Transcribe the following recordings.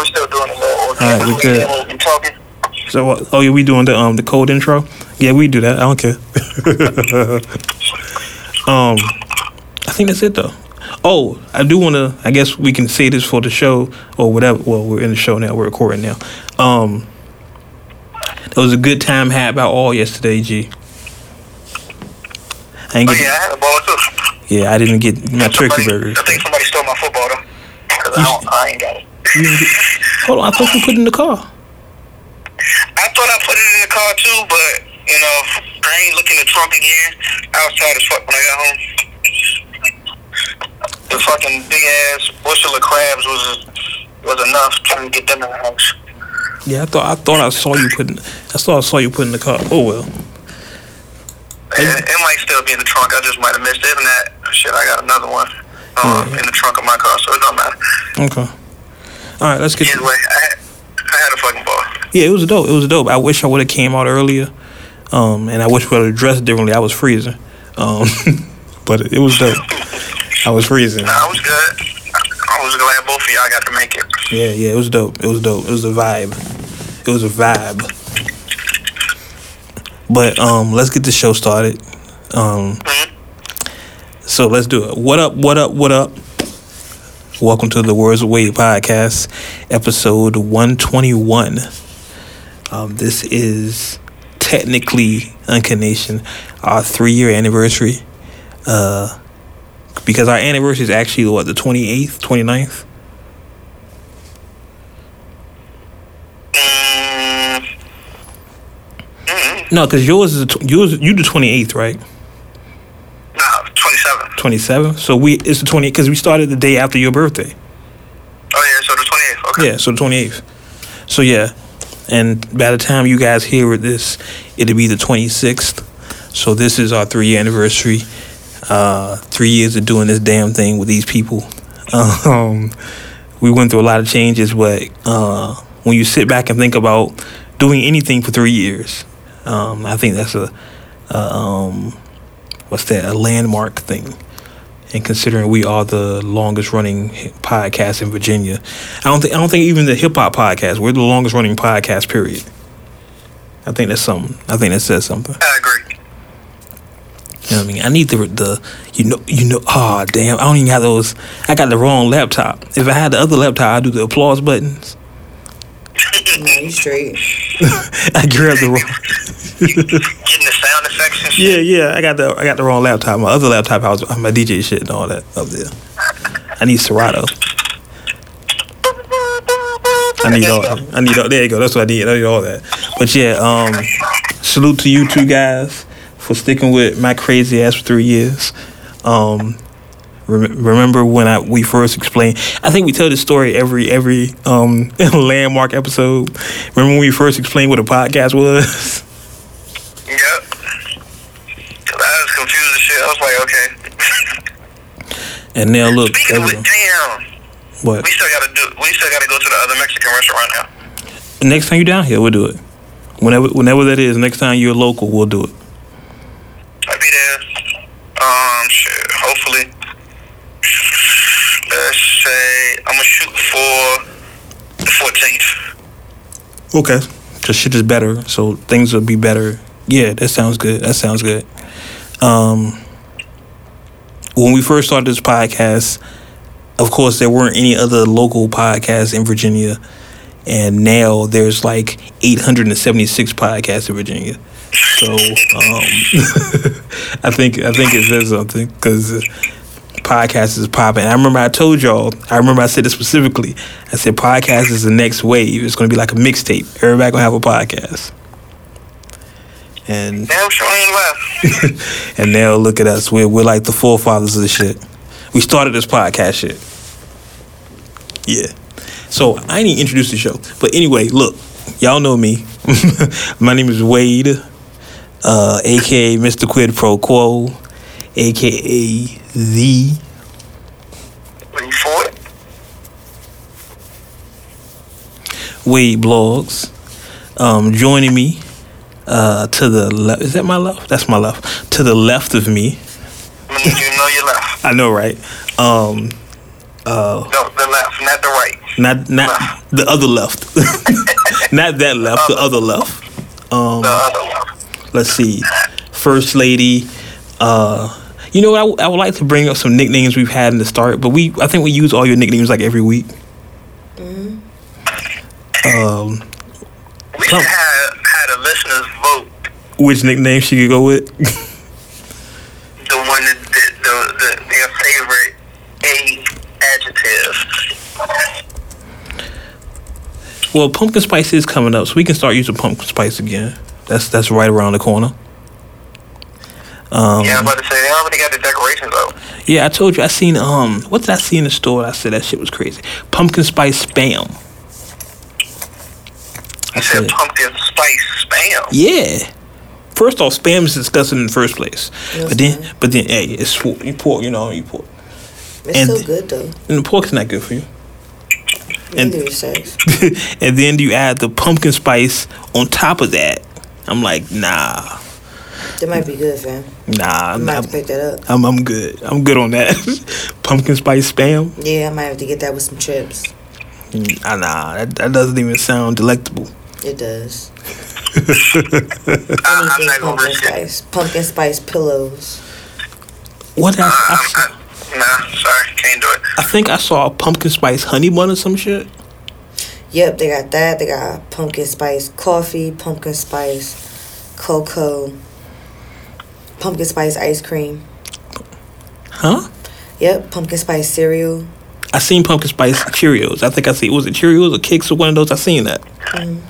We're still doing it. All right, we're good. Talking? So, uh, oh yeah, we doing the um the cold intro. Yeah, we do that. I don't care. um, I think that's it though. Oh, I do want to. I guess we can say this for the show or whatever. Well, we're in the show now. We're recording now. Um, it was a good time had by all yesterday, G. I ain't Oh get, yeah, I had a ball too. yeah, I didn't get my turkey Somebody- burgers. I think somebody stole my football though. 'Cause I, don't, I ain't got it. You hold on, I thought you put it in the car. I thought I put it in the car too, but you know, I ain't looking in the trunk again. I was tired as fuck when I got home. The fucking big ass bushel of crabs was was enough trying to get them in the house. Yeah, I thought I thought I saw you putting. I thought I saw you putting in the car. Oh well. It, it might still be in the trunk. I just might have missed it. Even that shit, I got another one uh, in the trunk of my car, so it don't matter. Okay. All right, let's get. Either way, I had, I had a fucking ball. Yeah, it was dope. It was dope. I wish I would have came out earlier, um, and I wish we would have dressed differently. I was freezing, um, but it was dope. I was freezing. Nah, I was good. I was glad both of y'all got to make it. Yeah, yeah, it was dope. It was dope. It was a vibe. It was a vibe. But um, let's get the show started. Um, so let's do it. What up? What up? What up? Welcome to the Words Wade podcast, episode one twenty one. Um, this is technically Uncut Nation, our three year anniversary. Uh, because our anniversary is actually what the 28th, 29th? Mm, mm, No, because yours is yours you the twenty eighth, right? Nah, 27. Twenty seventh. So we it's the twenty because we started the day after your birthday. Oh, yeah, so the 28th. Okay. Yeah, so the twenty eighth. So yeah, and by the time you guys hear this, it'll be the twenty sixth. So this is our three year anniversary. Uh, three years of doing this damn thing with these people. Um, we went through a lot of changes, but uh, when you sit back and think about doing anything for three years, um, I think that's a, a um, what's that? A landmark thing. And considering we are the longest running podcast in Virginia, I don't think I don't think even the hip hop podcast we're the longest running podcast. Period. I think that's something. I think that says something. I agree. You know what I mean? I need the the you know you know. Oh damn! I don't even have those. I got the wrong laptop. If I had the other laptop, I'd do the applause buttons. No, you straight. I grabbed the wrong. Getting the sound effects and Yeah, yeah. I got the I got the wrong laptop. My other laptop, I was my DJ shit and all that up there. I need Serato. I need all. I need all. There you go. That's what I need. I need all that. But yeah, um, salute to you two guys for sticking with my crazy ass for three years. Um, rem- remember when I we first explained? I think we tell this story every every um landmark episode. Remember when we first explained what a podcast was? Yep. Cause I was confused as shit. I was like, okay. And now look, Speaking of damn, what? we still gotta do. We still gotta go to the other Mexican restaurant now. Next time you're down here, we'll do it. Whenever, whenever that is. Next time you're local, we'll do it. I'll be there. Um, shit. Hopefully. Let's say I'm gonna shoot for the 14th. Okay. Cause shit is better, so things will be better. Yeah, that sounds good. That sounds good. Um, when we first started this podcast, of course, there weren't any other local podcasts in Virginia, and now there's like 876 podcasts in Virginia. So um, I think I think it says something because podcast is popping. I remember I told y'all. I remember I said it specifically. I said podcast is the next wave. It's going to be like a mixtape. Everybody gonna have a podcast. And Damn sure ain't left. and now look at us. We're we're like the forefathers of the shit. We started this podcast shit. Yeah. So I ain't even introduced the show. But anyway, look, y'all know me. My name is Wade, uh, aka Mr. Quid Pro Quo, aka the Ready for? Wade Blogs. Um, joining me uh, to the left. Is that my left? That's my left. To the left of me. You know you left. I know, right? Um, uh, No, the left, not the right. Not not the other left. not that left. The other left. Um, The other one. let's see. First lady. Uh, you know, what? I, I would like to bring up some nicknames we've had in the start, but we I think we use all your nicknames like every week. Um, We should have had a listeners vote which nickname she could go with? the one that the, the, the their favorite eight adjectives. well, pumpkin spice is coming up, so we can start using pumpkin spice again. That's that's right around the corner. Um, yeah, I'm about to say they already got the decorations up. Yeah, I told you I seen um what did I see in the store? I said that shit was crazy. Pumpkin spice spam. I said said pumpkin spice spam. yeah. First off, spam is disgusting in the first place. Yes, but then, man. but then, hey, it's sw- you pork, you know, you pork, It's And- so good though. and the pork's not good for you. And- Neither is and then you add the pumpkin spice on top of that. I'm like, nah, That might be good, fam. nah, I might nah have to pick that up. I'm I'm good. I'm good on that. pumpkin spice spam. Yeah, I might have to get that with some chips. Nah, nah, that, that doesn't even sound delectable. It does. I, I'm Anything not gonna pumpkin risk it. spice. Pumpkin spice pillows. What I, Uh, I, I'm, I, nah, sorry, can't do it. I think I saw a pumpkin spice honey bun or some shit. Yep, they got that. They got pumpkin spice coffee, pumpkin spice cocoa, pumpkin spice ice cream. Huh? Yep, pumpkin spice cereal. I seen pumpkin spice Cheerios. I think I see was it Cheerios or Kicks or one of those. I seen that. Mm.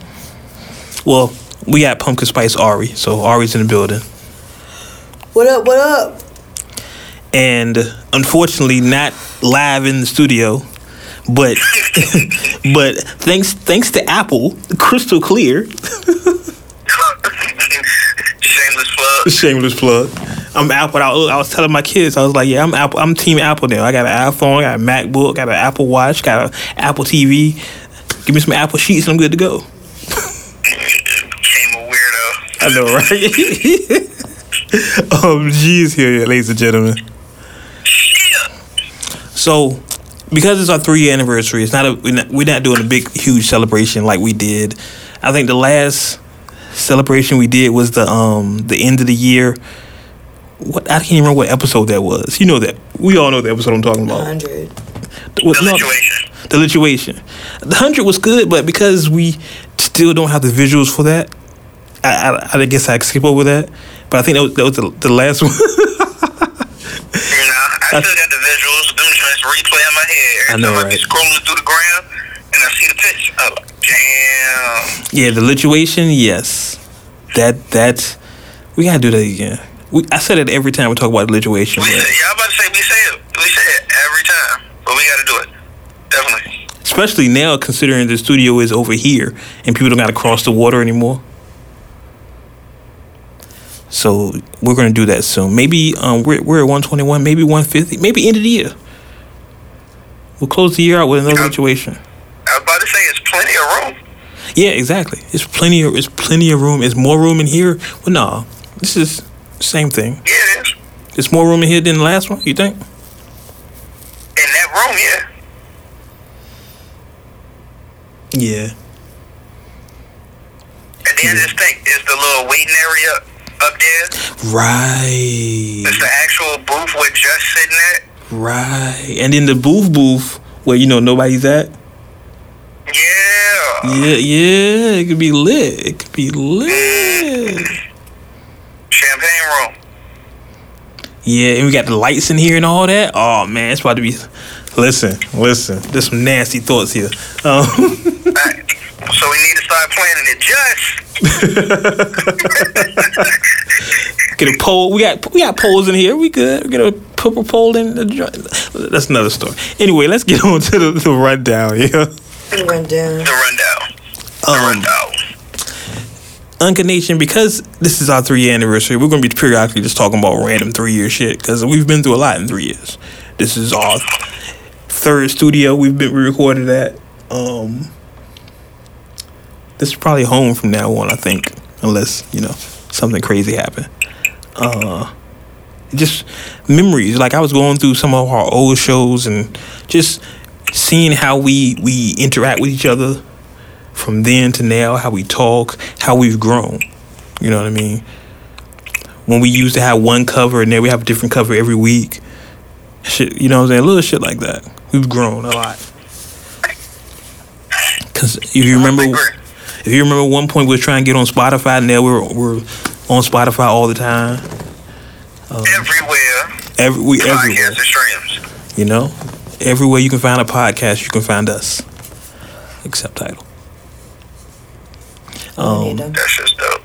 Well, we got pumpkin spice Ari, so Ari's in the building, What up? What up? and unfortunately not live in the studio, but but thanks thanks to Apple, crystal clear. Shameless plug. Shameless plug. I'm Apple. I, I was telling my kids, I was like, yeah, I'm Apple. I'm Team Apple now. I got an iPhone, I got a MacBook, got an Apple Watch, got an Apple TV. Give me some Apple sheets, and I'm good to go. Became a weirdo. I know, right? um, G is here, ladies and gentlemen. So, because it's our three year anniversary, it's not a we're not, we're not doing a big, huge celebration like we did. I think the last celebration we did was the um the end of the year. What I can't even remember what episode that was. You know that we all know the episode I'm talking about. 100. What- The no, situation. the lituation. The hundred was good, but because we still don't have the visuals for that, I I, I guess I skip over that. But I think that was, that was the, the last one. You know, I still got the visuals. Them joints replay in my head. I know, time I be right? scrolling through the gram and I see the picture. I'm like, damn. yeah, the lituation. Yes, that that we gotta do that again. We, I said it every time we talk about the lituation. We but- yeah, I'm about to say we say it. We say it every time, but we got to do it. Definitely. especially now considering the studio is over here and people don't got to cross the water anymore. So we're gonna do that soon. Maybe um we're we're at one twenty one, maybe one fifty, maybe end of the year. We'll close the year out with another situation. I was about to say it's plenty of room. Yeah, exactly. It's plenty of it's plenty of room. It's more room in here. Well, no, this is the same thing. Yeah, it is. There's more room in here than the last one. You think? In that room, yeah. Yeah. And then this thing is the little waiting area up there. Right. It's the actual booth we're just sitting at. Right. And then the booth booth where you know nobody's at. Yeah. Yeah, yeah, it could be lit. It could be lit. Champagne room. Yeah, and we got the lights in here and all that. Oh man, it's about to be. Listen, listen. There's some nasty thoughts here. Um. So we need to start planning it just. get a pole. We got we got poles in here. We good. We get a purple pole in the. That's another story. Anyway, let's get on to the, the rundown. Yeah. Run down. The rundown. The Um, rundown. Unca Nation, because this is our three year anniversary, we're going to be periodically just talking about random three year shit because we've been through a lot in three years. This is our third studio we've been we recorded at. Um, this is probably home from now on, I think, unless you know something crazy happened. Uh, just memories. Like I was going through some of our old shows and just seeing how we we interact with each other from then to now, how we talk, how we've grown. You know what I mean? When we used to have one cover and then we have a different cover every week. Shit, you know what I'm saying? Little shit like that. We've grown a lot. Cause if you remember, if you remember, one point we were trying to get on Spotify. Now we're we're on Spotify all the time. Um, everywhere. Every we everywhere. You know, everywhere you can find a podcast, you can find us. Except Tidal. Um, That's just dope.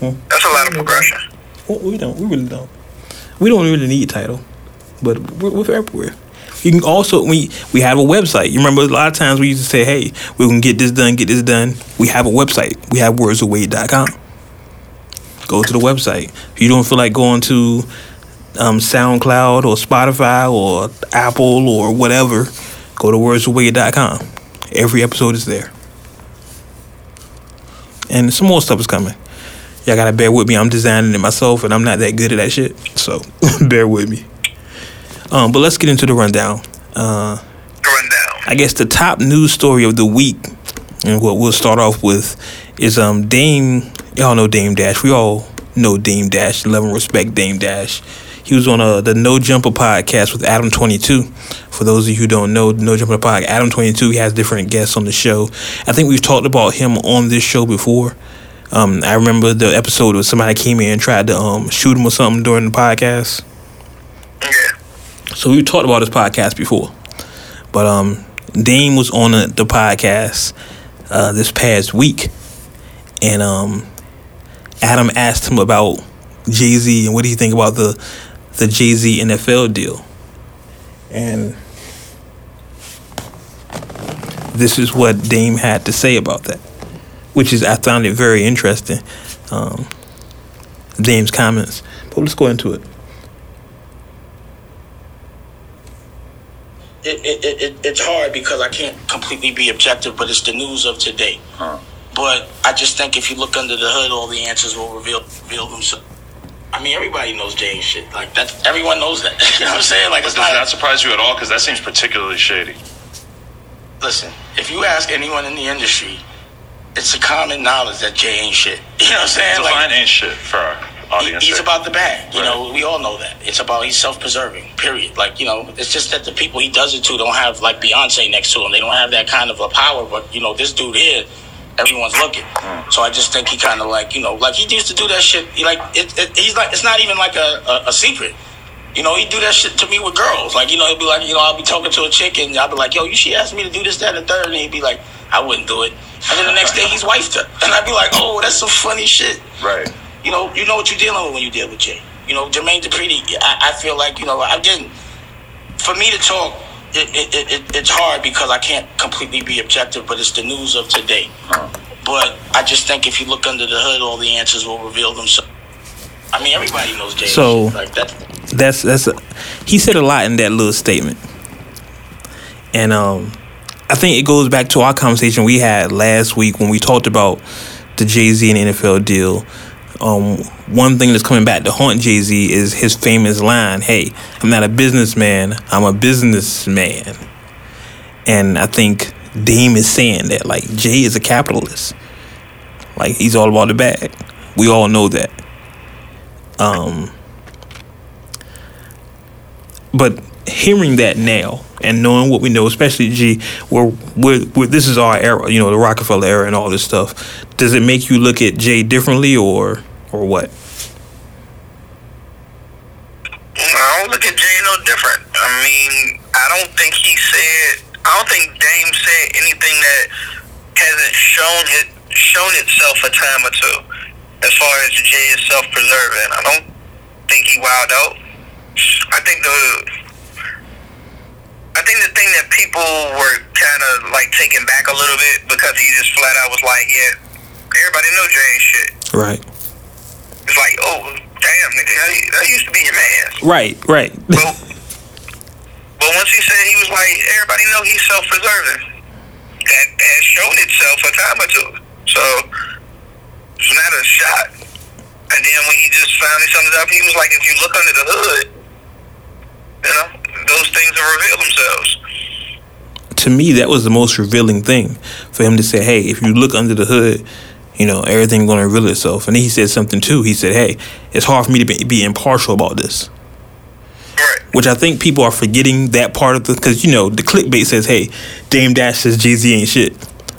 Hmm? That's a lot of progression. Well, we don't. We really don't. We don't really need title, but we're, we're everywhere. You can also we we have a website. You remember a lot of times we used to say, "Hey, we can get this done, get this done." We have a website. We have wordsofwade.com. Go to the website. If you don't feel like going to um, SoundCloud or Spotify or Apple or whatever, go to wordsofwade.com. Every episode is there. And some more stuff is coming. Y'all gotta bear with me. I'm designing it myself and I'm not that good at that shit. So bear with me. Um, but let's get into the rundown. Uh, rundown. I guess the top news story of the week, and what we'll start off with, is um Dame. Y'all know Dame Dash. We all know Dame Dash. Love and respect Dame Dash. He was on uh, the No Jumper podcast with Adam Twenty Two. For those of you who don't know, No Jumper podcast, Adam Twenty Two. He has different guests on the show. I think we've talked about him on this show before. Um, I remember the episode where somebody came in and tried to um, shoot him or something during the podcast. Yeah. So we've talked about this podcast before, but um, Dame was on the, the podcast uh, this past week, and um, Adam asked him about Jay Z and what do you think about the the Jay Z NFL deal, and this is what Dame had to say about that, which is I found it very interesting. Um, Dame's comments, but let's go into it. it, it, it, it's hard because I can't completely be objective, but it's the news of today. Huh. But I just think if you look under the hood, all the answers will reveal reveal themselves. I mean, everybody knows Jay ain't shit. Like that, everyone knows that. you know what I'm saying? Like, but it's does not, that surprise you at all? Because that seems particularly shady. Listen, if you ask anyone in the industry, it's a common knowledge that Jay ain't shit. You know what I'm saying? Define like, ain't shit for audience. He, he's about the bag. You right. know, we all know that. It's about he's self-preserving. Period. Like you know, it's just that the people he does it to don't have like Beyonce next to him. They don't have that kind of a power. But you know, this dude here, everyone's looking. Mm. So I just think he kind of like you know, like he used to do that shit. He like it, it, he's like it's not even like a, a, a secret. You know, he do that shit to me with girls. Like, you know, he'd be like, you know, I'll be talking to a chick and I'll be like, yo, you she asked me to do this, that, and third, and he'd be like, I wouldn't do it. And then the next day he's wifed her. And I'd be like, oh, that's some funny shit. Right you know, you know what you're dealing with when you deal with Jay. You know, Jermaine Dupri, I, I feel like, you know, I didn't, for me to talk, it, it, it, it's hard because I can't completely be objective, but it's the news of today. But I just think if you look under the hood, all the answers will reveal themselves. I mean, everybody knows Jay. So like that. That's that's a, he said a lot in that little statement, and um, I think it goes back to our conversation we had last week when we talked about the Jay Z and NFL deal um, one thing that's coming back to haunt Jay Z is his famous line, "Hey, I'm not a businessman. I'm a businessman." And I think Dame is saying that like Jay is a capitalist. Like he's all about the bag. We all know that. Um, but hearing that now and knowing what we know, especially G, where we're, we're, this is our era, you know, the Rockefeller era and all this stuff. Does it make you look at Jay differently, or or what? I don't look at Jay no different. I mean, I don't think he said. I don't think Dame said anything that hasn't shown it shown itself a time or two. As far as Jay is self-preserving, I don't think he wowed out. I think the I think the thing that people were kind of like taken back a little bit because he just flat out was like, yeah, everybody know Jay shit. Right. It's like, oh, damn, nigga, that used to be your man. Right, right. but, but once he said he was like, everybody know he's self-preserving. That has shown itself a time or two. So it's not a shot. And then when he just finally summed it up, he was like, if you look under the hood, you know, those things will reveal themselves. to me, that was the most revealing thing for him to say, "Hey, if you look under the hood, you know everything's going to reveal itself." And then he said something too. He said, "Hey, it's hard for me to be, be impartial about this." Right. Which I think people are forgetting that part of the because you know the clickbait says, "Hey, Dame Dash says Jay Z ain't shit."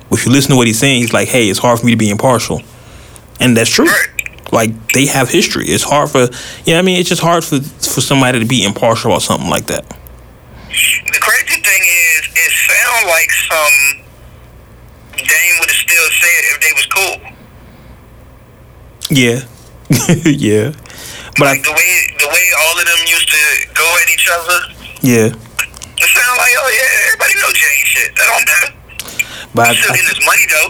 But if you listen to what he's saying, he's like, "Hey, it's hard for me to be impartial," and that's true. Right. Like they have history. It's hard for you know. what I mean, it's just hard for for somebody to be impartial about something like that. The crazy thing is, it sounds like some Dame would have said if they was cool. Yeah, yeah, but I the way the way all of them used to go at each other. yeah, It sounds like oh yeah, everybody know Jay ain't shit. That don't matter. but He's still I, getting his money though.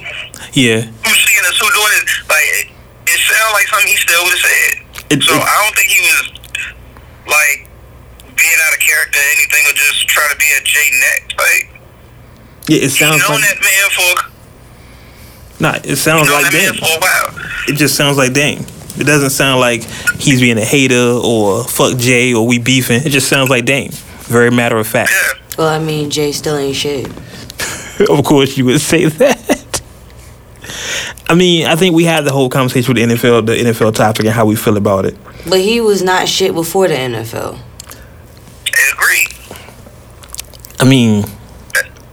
yeah, Who's seeing us? Who doing it? Like it, it sounds like something he still would have said. It- so it- I don't think he was like being out of character or anything, or just trying to be a Jay neck. Like yeah. It he's sounds known like that man for nah. It sounds known like that man Dame. for a while. It just sounds like Dame. It doesn't sound like he's being a hater or fuck Jay or we beefing. It just sounds like Dame. Very matter of fact. Yeah. Well, I mean, Jay still ain't shit. of course, you would say that. I mean, I think we had the whole conversation with the NFL, the NFL topic, and how we feel about it. But he was not shit before the NFL. Agreed. I mean,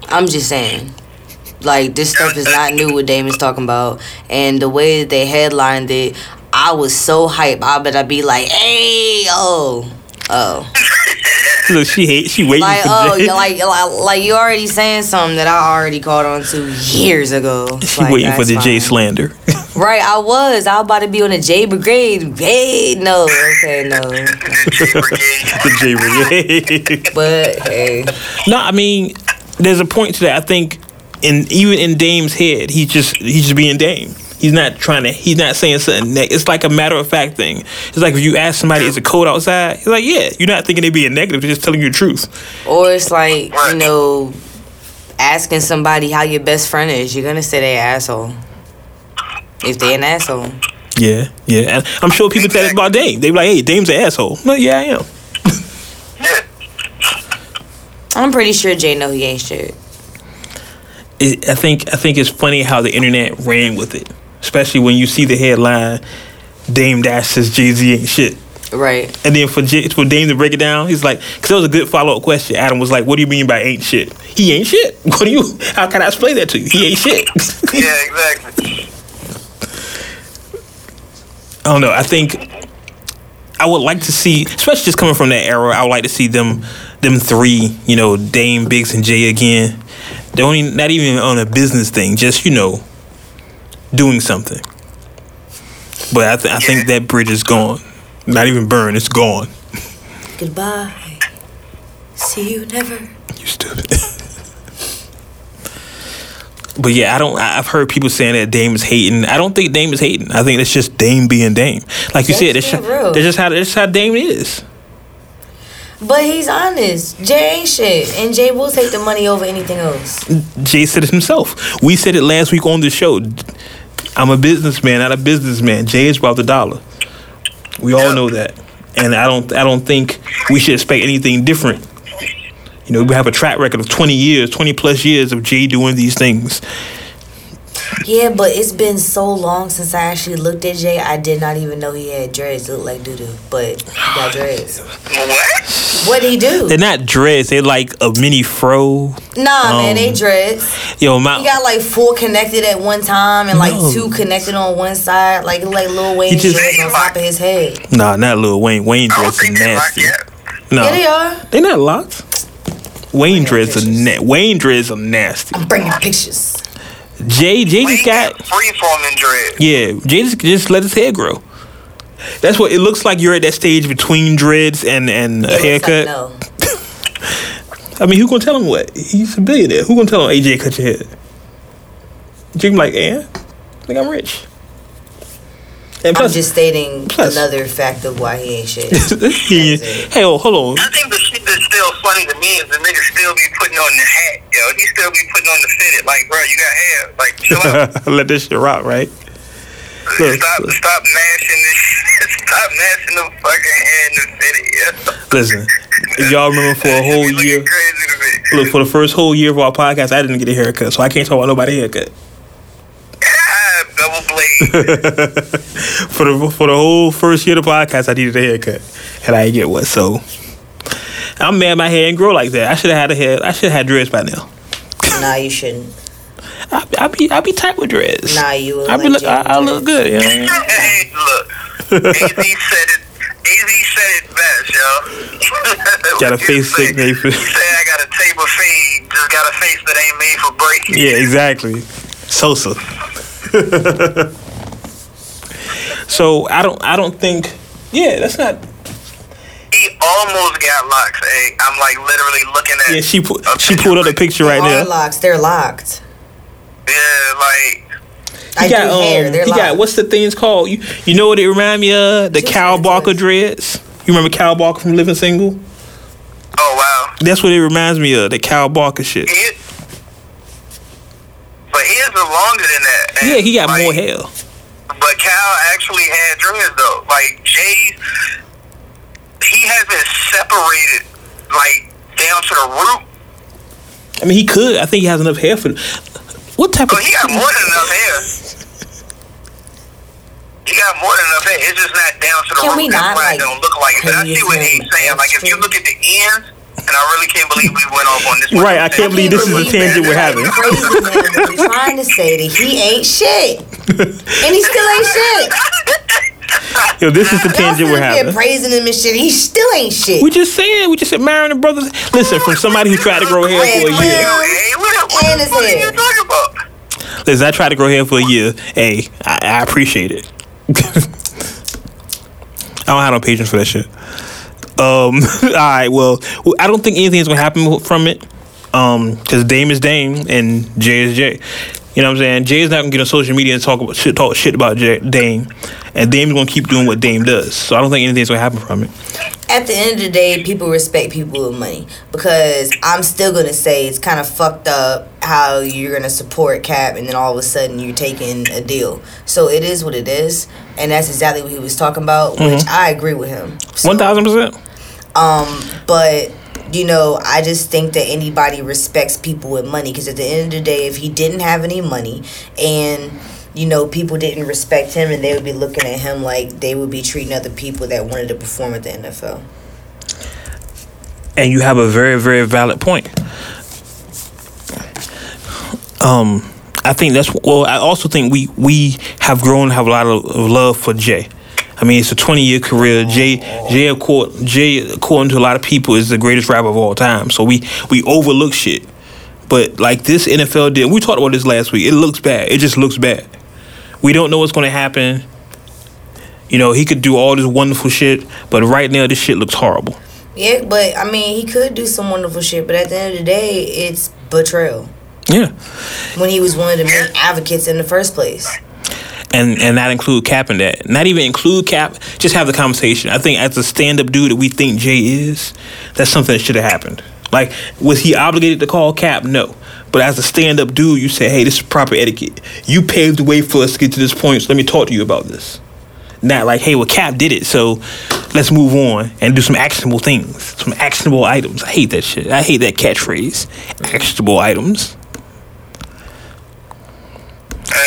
I'm just saying. Like this stuff is not new what Damon's talking about. And the way that they headlined it, I was so hyped. I bet I'd be like, hey, oh. Oh. look, she hate, she waiting Like for oh Jay. like, like like you already saying something that I already caught on to years ago. she Like, waiting for the Jay slander. Right, I was. I was about to be on the J Brigade. Hey, no, okay, no. the Jay brigade. But hey. no, I mean, there's a point to that. I think, in even in Dame's head, he's just he's just being Dame. He's not trying to. He's not saying something. It's like a matter of fact thing. It's like if you ask somebody, "Is it cold outside?" He's like, "Yeah." You're not thinking they being negative. They're just telling you the truth. Or it's like, you know, asking somebody how your best friend is. You're gonna say they asshole. If they an asshole. Yeah, yeah. And I'm sure people say that about Dame. They be like, "Hey, Dame's an asshole." No, yeah, I am. I'm pretty sure Jay know he ain't shit. It, I think I think it's funny how the internet ran with it, especially when you see the headline, "Dame Dash says Jay Z ain't shit," Right. and then for Jay, for Dame to break it down, he's like, because that was a good follow up question. Adam was like, "What do you mean by ain't shit? He ain't shit. What do you? How can I explain that to you? He ain't shit." Yeah, exactly. I don't know. I think I would like to see, especially just coming from that era. I would like to see them, them three, you know, Dame, Biggs, and Jay again. They're only not even on a business thing, just you know, doing something. But I, th- I think that bridge is gone. Not even burned. It's gone. Goodbye. See you never. You stupid. But yeah, I don't. I- I've heard people saying that Dame is hating. I don't think Dame is hating. I think it's just Dame being Dame. Like you said, Let's that's, be that's just how that's how Dame is. But he's honest. Jay ain't shit. And Jay will take the money over anything else. Jay said it himself. We said it last week on the show. I'm a businessman, not a businessman. Jay is about the dollar. We all know that, and I don't. I don't think we should expect anything different. You know, we have a track record of 20 years, 20 plus years of Jay doing these things. Yeah, but it's been so long since I actually looked at Jay. I did not even know he had dreads. It looked like doo doo, but he got dreads. What? What'd he do? They're not dreads. They're like a mini fro. Nah, man, Um, they dreads. Yo, my He got like four connected at one time and like No. two connected on one side, like like Lil Wayne He just- dreads on top of his head. nah, not Lil Wayne. Wayne I don't dreads are think they're locked nasty. No, Yeah, they are. They're not locked. Wayne dreads are pictures. na- Wayne dreads are nasty. I'm bringing pictures. Jay Jay just got got free forming dread. Yeah, Jay just, just let his hair grow. That's what it looks like. You're at that stage between dreads and and a It looks like haircut. no. I mean, who gonna tell him what? He's a billionaire. Who gonna tell him, AJ, cut your hair? Jim like, eh? I think I'm rich. And I'm just stating plus- another fact of why he ain't shit. he, hey, oh, hold on. I think the shit that's still funny to me is the nigga still be putting on the hat, yo. He still be putting on the fitted. Like, bro, you got hair. Like, chill out. Let this shit rock, right? Look, stop, stop mashing this. Shit. stop mashing the fucking hair in the fitted. Yeah. Listen, y'all remember for a whole year, Crazy to me. look for the first whole year of our podcast, I didn't get a haircut, so I can't talk about nobody haircut. Double blade. for the for the whole first year of the podcast, I needed a haircut, and I didn't get one. So I'm mad my hair didn't grow like that. I should have had a hair. I should have had dreads by now. Nah, you shouldn't. I, I be I be tight with dreads. Nah, you I be like look, I, I look good. You know what I mean? hey, look. AZ said it. AZ said it best, yo. Got a face you sick, Nathan. He said I got a taper fade, just got a face that ain't made for breaking. Yeah, exactly. Sosa. so I don't I don't think yeah, that's not He almost got locks. Hey, I'm like literally looking at. yeah, she pu- a she pulled up the picture right They are now. locked. They're locked. Yeah, like I He got do hair. um They're he locked. got what's the things called? You you know what it remind me of? The Just Kyle Barker dreads. You remember Kyle Barker from Living Single? oh wow. That's what it reminds me of, the Kyle Barker shit. His, but his are longer than that. And, Yeah, he got like, more hair. But Kyle actually had dreads though. Like Jay, he hasn't separated like down to the root. I mean he could. I think he has enough hair for what type So of he got more than enough hair. He got more than enough hair. It's just not down to the Can root. we That's why like, it don't look like it. But I see what he's saying. Like if you look at the ends, and I really can't believe we went off on this. one. Right, I can't believe this is a tangent we're having. Praising him, but you're trying to say that he ain't shit, and he still ain't shit. Yo, this is the Y'all tangent sitting we're there having. praising him and shit. He still ain't shit. We just saying, we just said admiring the brothers. Listen, from somebody who tried to grow hair for a year. Hey, what, what And his are hair. you talking about? Listen, I tried to grow hair for a year. Hey, I, I appreciate it. I don't have no patience for that shit. Um, all right, well, I don't think anything's gonna happen from it. Um, because Dame is Dame and Jay is Jay. You know what I'm saying? Jay is not gonna get on social media and talk about shit, talk shit about Jay, Dame, and Dame's gonna keep doing what Dame does. So I don't think anything's gonna happen from it. At the end of the day, people respect people with money because I'm still gonna say it's kind of fucked up how you're gonna support Cap and then all of a sudden you're taking a deal. So it is what it is, and that's exactly what he was talking about, which I agree with him. So, One thousand percent. Um, but you know, I just think that anybody respects people with money because at the end of the day, if he didn't have any money and you know people didn't respect him and they would be looking at him like they would be treating other people that wanted to perform at the NFL. and you have a very very valid point. Um i think that's well i also think we we have grown have a lot of, of love for jay. I mean it's a 20 year career. Jay jay according, jay according to a lot of people is the greatest rapper of all time. So we we overlook shit. But like this nfl did we talked about this last week. It looks bad. It just looks bad we don't know what's going to happen you know he could do all this wonderful shit but right now this shit looks horrible Yeah, but I mean, he could do some wonderful shit, but at the end of the day, it's betrayal. yeah When he was one of the main advocates in the first place. and and not include Cap in that. Not even include Cap. Just have the conversation. I think as a stand up dude that we think Jay is, that's something that should have happened. Like, was he obligated to call Cap? No. But as a stand up dude, you say, hey, this is proper etiquette. You paved the way for us to get to this point, so let me talk to you about this. Not like, hey, well, Cap did it, so let's move on and do some actionable things, some actionable items. I hate that shit. I hate that catchphrase. Actionable items.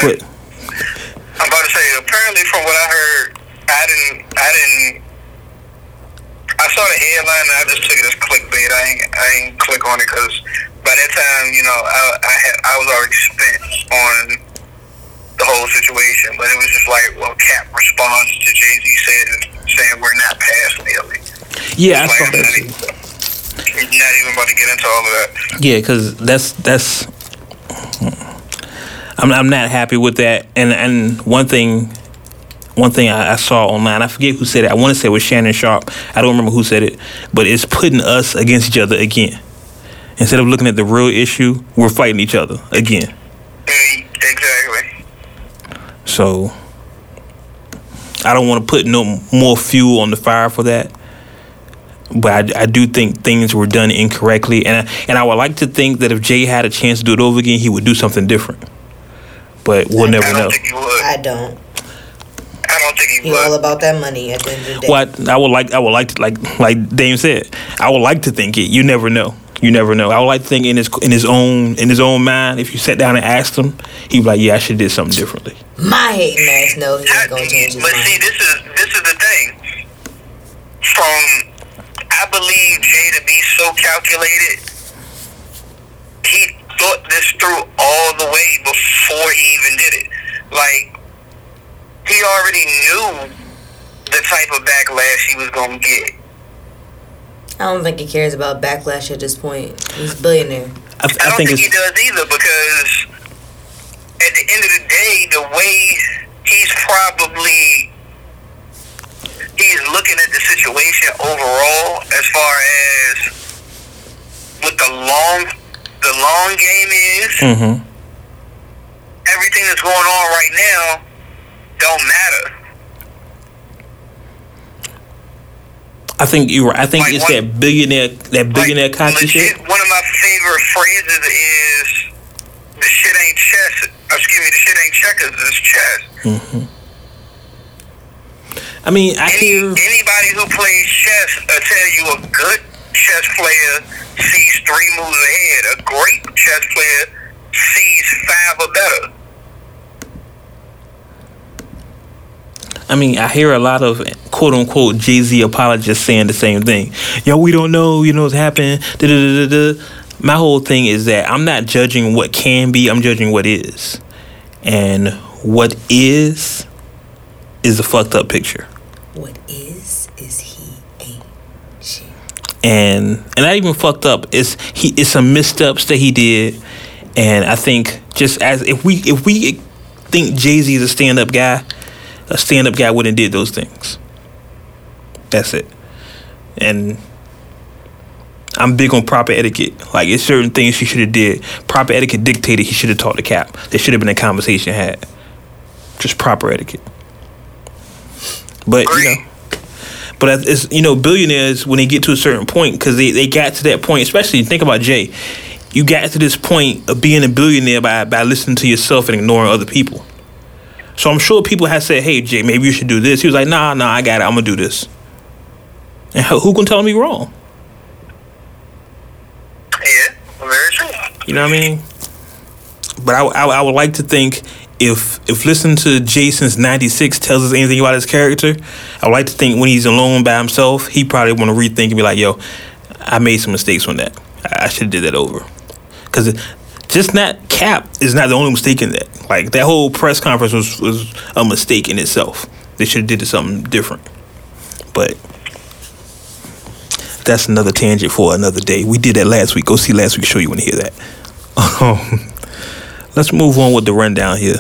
But I'm about to say, apparently, from what I heard, I didn't, I didn't, I saw the headline and I just took it as clickbait. I ain't, I ain't click on it because by that time, you know, I, I had, I was already spent on the whole situation. But it was just like, well, Cap responds to Jay Z said, saying we're not past Nearly. yeah, I Like, saw that not, even, not even about to get into all of that. Yeah, because that's that's. I'm I'm not happy with that, and and one thing, one thing I, I saw online, I forget who said it. I want to say it was Shannon Sharpe. I don't remember who said it, but it's putting us against each other again. Instead of looking at the real issue, we're fighting each other again. Exactly. So I don't want to put no more fuel on the fire for that. But I, I do think things were done incorrectly, and I, and I would like to think that if Jay had a chance to do it over again, he would do something different. But we'll never I know. think he would. I don't. I don't think he He all about that money at the end of the day. What I would like, I would like to like, like Dame said, I would like to think it. You never know. You never know. I would like to think in his in his own in his own mind. If you sat down and asked him, he'd be like, "Yeah, I should have did something differently." My hating ass know he ain't gonna change his but see, this is this is the thing. From I believe Jay to be so calculated. He thought this through all the way before he even did it. Like he already knew the type of backlash he was gonna get. I don't think he cares about backlash at this point. He's a billionaire. I, I I don't think think, he does either because at the end of the day, the way he's probably he's looking at the situation overall as far as what the long the long game is, hmm everything that's going on right now don't matter. I think you're right. I think Like it's one- that billionaire that billionaire like, cocky shit. One of my favorite phrases is the shit ain't chess. Excuse me, the shit ain't checkers, it's chess. Mhm. I mean, I Any, hear anybody who plays chess will tell you a good chess player sees three moves ahead. A great chess player sees five or better. I mean, I hear a lot of quote unquote Jay Z apologists saying the same thing. Yo, we don't know, you know what's happened. Da, da, da, da. My whole thing is that I'm not judging what can be, I'm judging what is. And what is, is a fucked up picture. What is is he ain't shit. And and not even fucked up. It's he it's some missteps that he did. And I think just as if we if we think Jay Z is a stand up guy, a stand up guy wouldn't did those things. That's it. And I'm big on proper etiquette. Like it's certain things he should have did. Proper etiquette dictated he should have talked to cap. There should have been a conversation had. Just proper etiquette. But you know, but it's you know billionaires when they get to a certain point because they, they got to that point. Especially think about Jay. You got to this point of being a billionaire by by listening to yourself and ignoring other people. So I'm sure people have said, "Hey Jay, maybe you should do this." He was like, "Nah, nah, I got it. I'm gonna do this." And who who can tell me wrong? Yeah, very true. You know what I mean? But I, I, I would like to think if if listening to Jason's '96 tells us anything about his character, I would like to think when he's alone by himself, he probably want to rethink and be like, "Yo, I made some mistakes on that. I, I should have did that over." Because just not Cap is not the only mistake in that. Like that whole press conference was was a mistake in itself. They should have did something different. But that's another tangent for another day. We did that last week. Go see last week's show. You want to hear that? Um, let's move on with the rundown here.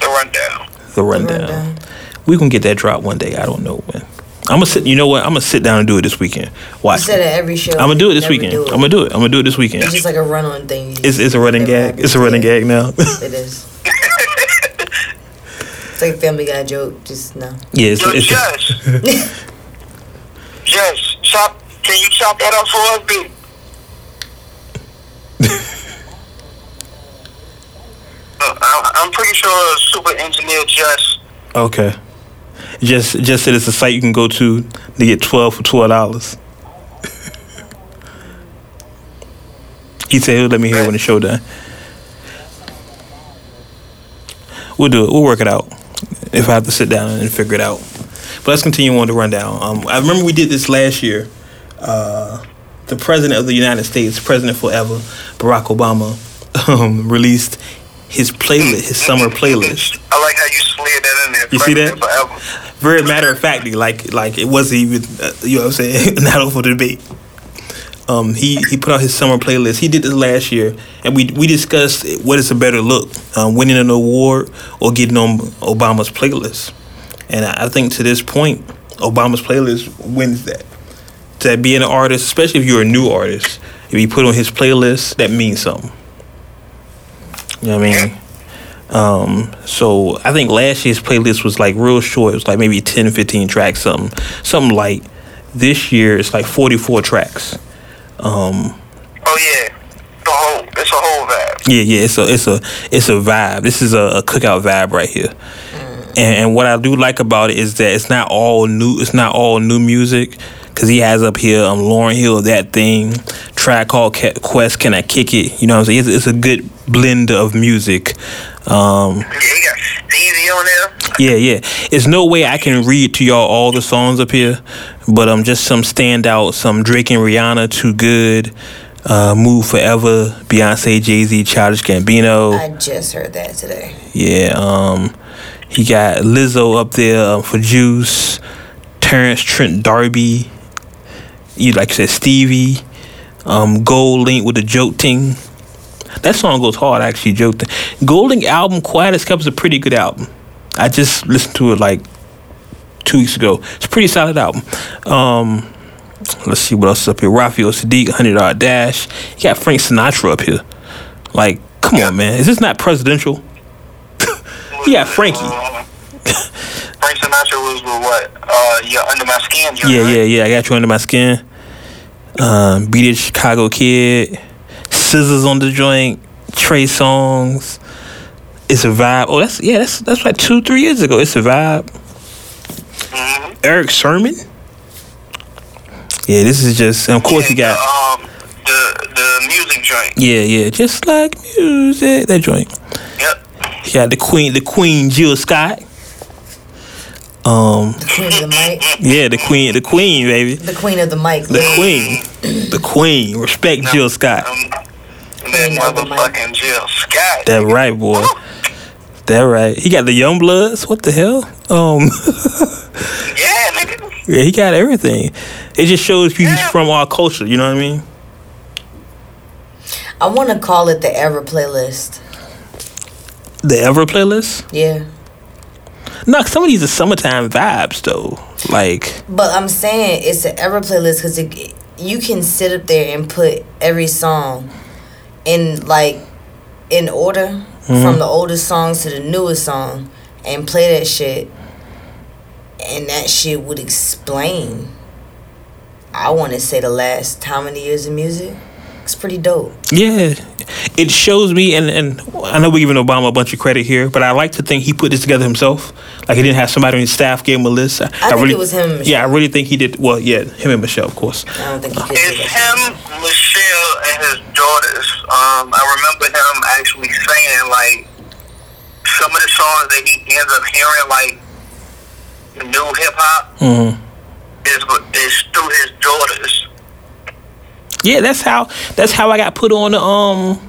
The rundown. The rundown. rundown. We gonna get that drop one day. I don't know when. I'm gonna sit. You know what? I'm gonna sit down and do it this weekend. You Watch. said it every show. I'm gonna do it this weekend. do it. I'm gonna do it. I'm gonna do it this weekend. It's just like a run on thing. It's it's a running never gag. It's a running Yeah, gag now. It is. It's like a Family Guy joke. Just no. yeah. It's, Yo, it's, Jess. Jess, chop. Can you chop that up for us, dude? Uh, I'm I'm pretty sure Super Engineer Jess. okay. Just just said it's a site you can go to to get twelve for twelve dollars. he said he'll let me hear when the show done. We'll do it. We'll work it out. If I have to sit down and figure it out. But let's continue on the rundown. Um, I remember we did this last year. Uh, the president of the United States, President forever, Barack Obama, um, released his playlist, his summer playlist. I like how you slid that in there. You see that? Forever. Very matter of factly, like like it wasn't even uh, you know what I'm saying not up for debate. Um, he he put out his summer playlist. He did this last year, and we we discussed what is a better look, um, winning an award or getting on Obama's playlist. And I I think to this point, Obama's playlist wins that. To be an artist, especially if you're a new artist, if you put on his playlist, that means something. You know what I mean? Um, so I think last year's playlist was like real short. It was like maybe 10, 15 tracks, something, something light. This year it's like 44 tracks. Um, Oh yeah, the whole it's a whole vibe. yeah, yeah, it's a, it's a, it's a vibe. This is a, a cookout vibe right here. And, and what I do like about it is that it's not all new. It's not all new music. Cause he has up here um Lauryn Hill that thing track called Quest Can I Kick It you know what I'm saying it's, it's a good blend of music um Yeah, he got Stevie on there. yeah yeah there's no way I can read to y'all all the songs up here but um just some standout some Drake and Rihanna Too Good uh Move Forever Beyonce Jay Z Childish Gambino I just heard that today. yeah, um, he got Lizzo up there um, for Juice, Terence Trent D'Arby, you like I said Stevie, um, GoldLink with the Joke Ting. That song goes hard, I actually. Joke Ting. Gold album, Quiet as Kept, is a pretty good album. I just listened to it like two weeks ago. It's a pretty solid album. Um, let's see what else is up here. Raphael Saadiq, Hundred Yard Dash. You got Frank Sinatra up here. Like, come on, man. Is this not presidential? Yeah, Frankie. Uh, Frank Sinatra was with what? Uh, yeah, Under My Skin. Yeah, right? yeah, yeah. I got you under my skin. Um, BJ the Chicago Kid. Scissors on the joint. Trey Songz. It's a vibe. Oh, that's yeah. That's that's like two, three years ago. It's a vibe. Mhm. Erick Sermon. Yeah, this is just. And of course, he Yeah, got. the, um the the music joint. Yeah, yeah. Just like music. That joint. Yep. He got the Queen, the Queen Jill Scott. Um, The queen of the mic. yeah, the Queen, the Queen, baby. The queen of the mic. The Queen. The Queen. Respect Jill Scott. Um, that Queen of the mic. motherfucking Jill Scott. That right, boy. That right. He got the Young Bloods. What the hell? Um, Yeah, nigga. yeah, he got everything. It just shows you he's from our culture. You know what I mean? I want to call it the Ever playlist. The Ever playlist. Yeah. No, some of these are summertime vibes though. Like, But I'm saying it's an Ever playlist because you can sit up there and put every song in like in order mm-hmm. from the oldest songs to the newest song and play that shit, and that shit would explain. I want to say the last how many years of music. It's pretty dope. yeah, it shows me, and and I know we're giving Obama a bunch of credit here, but I like to think he put this together himself. Like he didn't have somebody on his staff gave him a list. I, think really, it was him and Michelle. Yeah, I really think he did. Well, yeah, him and Michelle, of course. I don't think you could do It's him, Michelle, and his daughters. Um, I remember him actually saying like some of the songs that he ends up hearing, like new hip hop, hmm is is through his daughters. Yeah, that's how that's how I got put on the um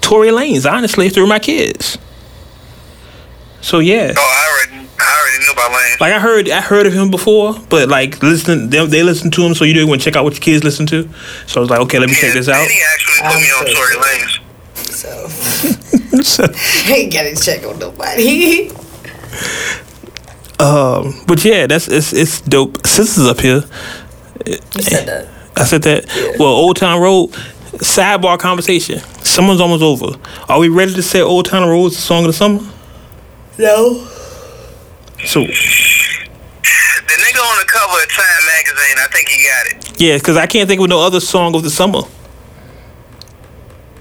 Tory Lanez, honestly, through my kids. So yeah. Oh, I already, I already knew about Lane. Like I heard I heard of him before, but like listen they, they listen to him so you do want to check out what your kids listen to. So I was like, okay, let me check this out. He actually put I'm me on so Tory Lanez. So So, ain't gotta check on nobody. um but yeah, that's it's it's dope. Sisters up here. you said that. I said that. Well, Old Town Road, sidebar conversation. Summer's almost over. Are we ready to say Old Town Road is the song of the summer? No. So The nigga on the cover of Time magazine, I think he got it. yeah, because I can't think of no other song of the summer. Uh,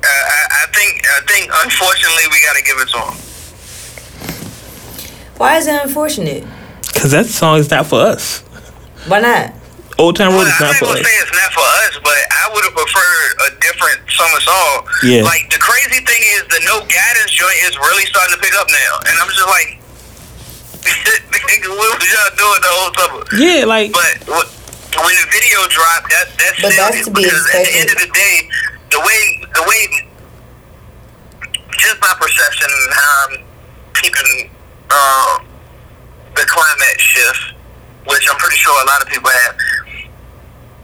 I, I think, I think, unfortunately, we got to give it to him. Why is it unfortunate? Cause that song is not for us. Why not? Old Town Road Well, is I not ain't for gonna us. say it's not for us, but I would have preferred a different summer song. Yeah. Like the crazy thing is, the no guidance joint is really starting to pick up now, and I'm just like, nigga, what was y'all doing the whole summer? Yeah, like But when the video dropped, that that's But still that's to be because at the end of the day, the way the way just my perception and how I'm keeping uh, the climate shift, which I'm pretty sure a lot of people have.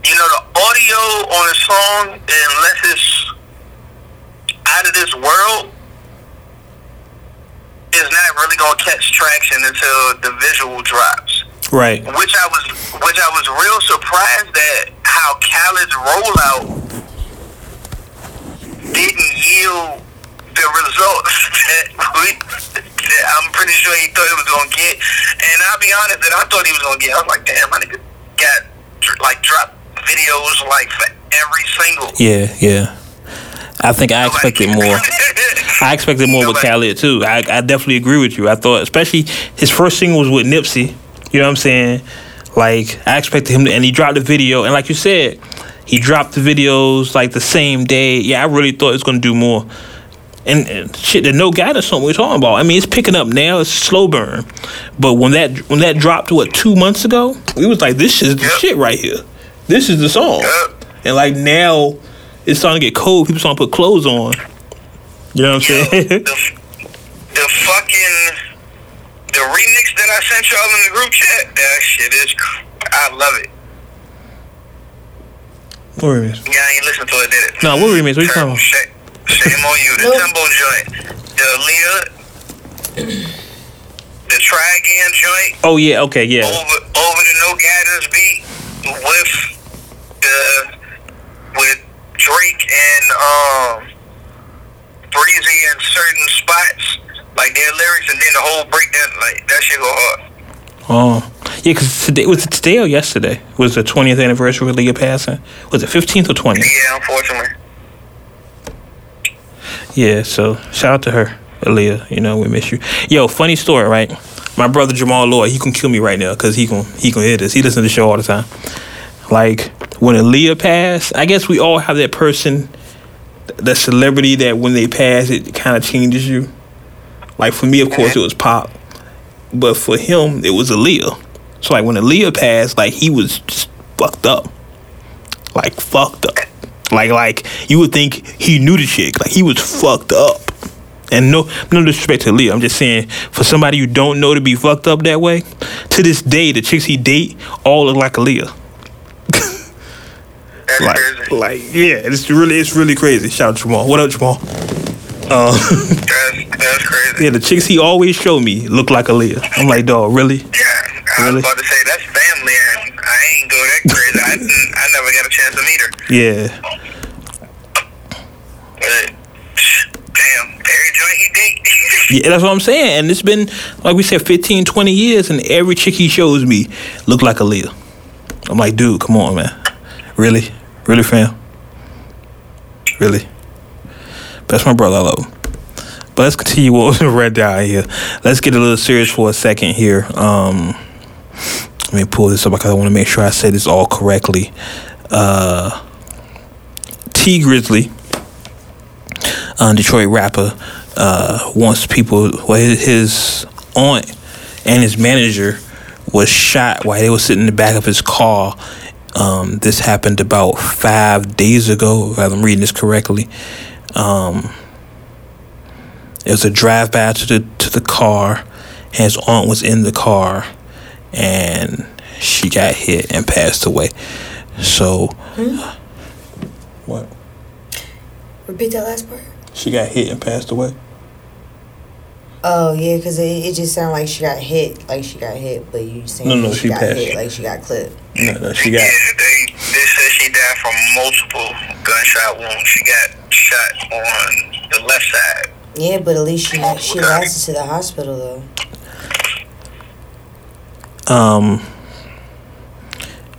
You know, the audio on a song, unless it's out of this world, is not really gonna catch traction until the visual drops right. which I was which I was real surprised at how Khaled's rollout didn't yield the results that we that I'm pretty sure he thought he was gonna get. And I'll be honest that I thought he was gonna get. I was like, damn, my nigga got like drop videos like for every single. Yeah, yeah. I think I expected more. I expected more with Khaled too. I, I definitely agree with you. I thought, especially his first single was with Nipsey. You know what I'm saying? Like I expected him, to, and he dropped the video, and like you said, he dropped the videos like the same day. Yeah, I really thought it was gonna do more. And, and shit, the no guidance song we're talking about. I mean, it's picking up now. It's slow burn, but when that when that dropped what two months ago, we was like, this is the Yep. shit right here. This is the song. Yep. And like now, it's starting to get cold. People starting to put clothes on. You know what I'm saying? the, the fucking the remix that I sent y'all in the group chat, that shit is, I love it. what remix? Yeah, I ain't listen to it, did it? No, what remix? What you talking about? Shit. Shame on you. The Nope. Timbo joint, the Aaliyah, the Try Again joint, Oh yeah, okay, yeah. over over the No Guidance beat with the with Drake and um Breezy in certain spots, like their lyrics, and then the whole breakdown, like that shit go hard. Oh, yeah, because today was it today or yesterday was the 20th anniversary of Aaliyah passing. Was it 15th or 20th? Yeah, unfortunately. Yeah, so shout out to her, Aaliyah. You know we miss you. Yo, funny story, right? My brother Jamal Lloyd, he can kill me right now because he can he can hear this. He listens to the show all the time. Like when Aaliyah passed, I guess we all have that person, that celebrity that when they pass, it kind of changes you. Like for me, of course, it was Pop, but for him, it was Aaliyah. So like when Aaliyah passed, like he was just fucked up, like fucked up. Like like you would think he knew the chick. Like he was fucked up. And no no disrespect to Aaliyah. I'm just saying for somebody you don't know to be fucked up that way, to this day the chicks he date all look like Aaliyah. That's Like crazy. like yeah, it's really it's really crazy. Shout out to Jamal. What up, Jamal? Uh, That's that's crazy. yeah, the chicks he always show me look like Aaliyah. I'm like, dog, really? Yeah, I Really? was about to say that's family, and I ain't go that crazy. I I never got a chance to meet her. Yeah. But damn, every joint he date. Yeah, that's what I'm saying. And it's been, like we said, 15, 20 years, and every chick he shows me look like a Aaliyah. I'm like, dude, come on, man. Really? Really, fam? Really? That's my brother. I love him. But let's continue what was red down here. Let's get a little serious for a second here. Um, let me pull this up because I want to make sure I say this all correctly. Uh, Tee Grizzley, uh, Detroit rapper, uh, wants people. Well, his, aunt and his manager was shot while they were sitting in the back of his car. Um, this happened about five days ago, if I'm reading this correctly. Um, it was a drive by to the to the car, and his aunt was in the car, and she got hit and passed away. So, hmm? what? Repeat that last part. She got hit and passed away. Oh yeah, because it, it just sounded like she got hit, like she got hit, but you saying No, no, she, she got passed. hit, like she got clipped. No, no, she got. yeah, they they said she died from multiple gunshot wounds. She got shot on the left side. Yeah, but at least she she lasted to the hospital though. Um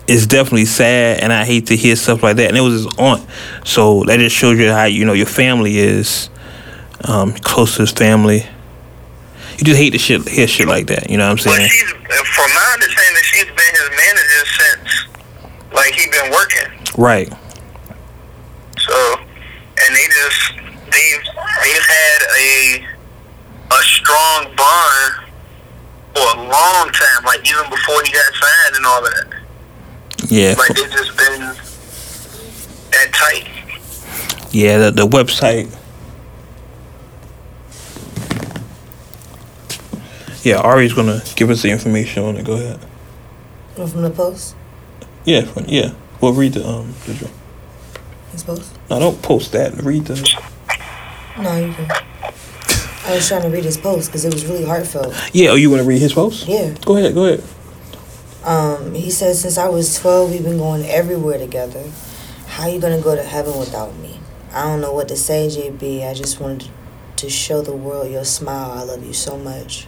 it's definitely sad and I hate to hear stuff like that. And it was his aunt. So that just shows you how you know your family is um close to his family. You just hate to shit hear shit like that, you know what I'm saying? she's, from my understanding, she's been his manager since like he been working. Right. So, and they just they've they've had a a strong bond for a long time, like even before he got signed and all that. Yeah. Like they just been that tight. Yeah, the, the website. Yeah, Ari's gonna give us the information on it. Go ahead. Oh, From the post, Yeah, from- yeah. We'll read the um. The, his post. no, don't post that. Read the. No, you can. I was trying to read his post because it was really heartfelt. Yeah. Oh, you want to read his post? Yeah. Go ahead. Go ahead. Um, he says, since I was 12, we've been going everywhere together. How you gonna go to heaven without me? I don't know what to say, JB. I just wanted to show the world your smile. I love you so much.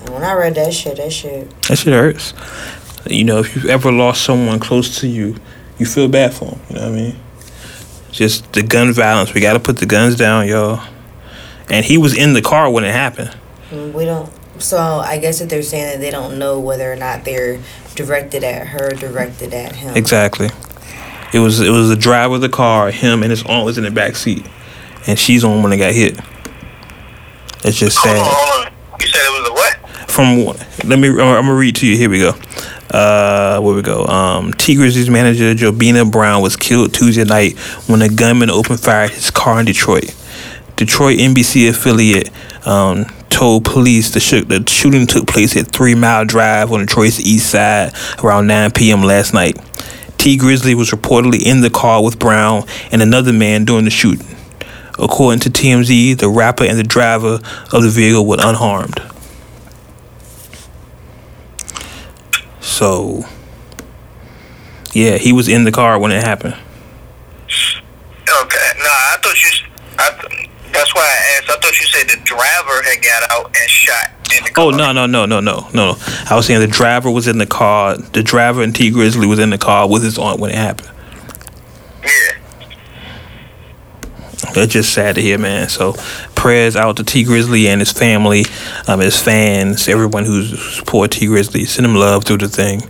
And when I read that shit, that shit, That shit hurts. You know, if you've ever lost someone close to you, you feel bad for them. You know what I mean? Just the gun violence. We got to put the guns down, y'all. And he was in the car when it happened. We don't. So I guess if they're saying that they don't know whether or not they're directed at her, directed at him. Exactly. It was it was the driver of the car, him and his aunt was in the back seat, and she's the one when they got hit. It's just Hold on, hold on. You said it was a what? From let me, I'm gonna read to you. Here we go. Uh, where we go? Um, Tee Grizzley's manager Jobina Brown was killed Tuesday night when a gunman opened fire at his car in Detroit. Detroit NBC affiliate um, told police the, sh- the shooting took place at Three Mile Drive on Detroit's east side around 9 p.m. last night. Tee Grizzley was reportedly in the car with Brown and another man during the shooting. According to TMZ, the rapper and the driver of the vehicle were unharmed. So, yeah, he was in the car when it happened. Okay. Nah, I thought you. I, why I asked. I thought you said the driver had got out and shot in the car. Oh no no no no no no! I was saying the driver was in the car. The driver and Tee Grizzley was in the car with his aunt when it happened. Yeah. That's just sad to hear, man. So prayers out to Tee Grizzley and his family, um, his fans, everyone who's support Tee Grizzley. Send him love through the thing.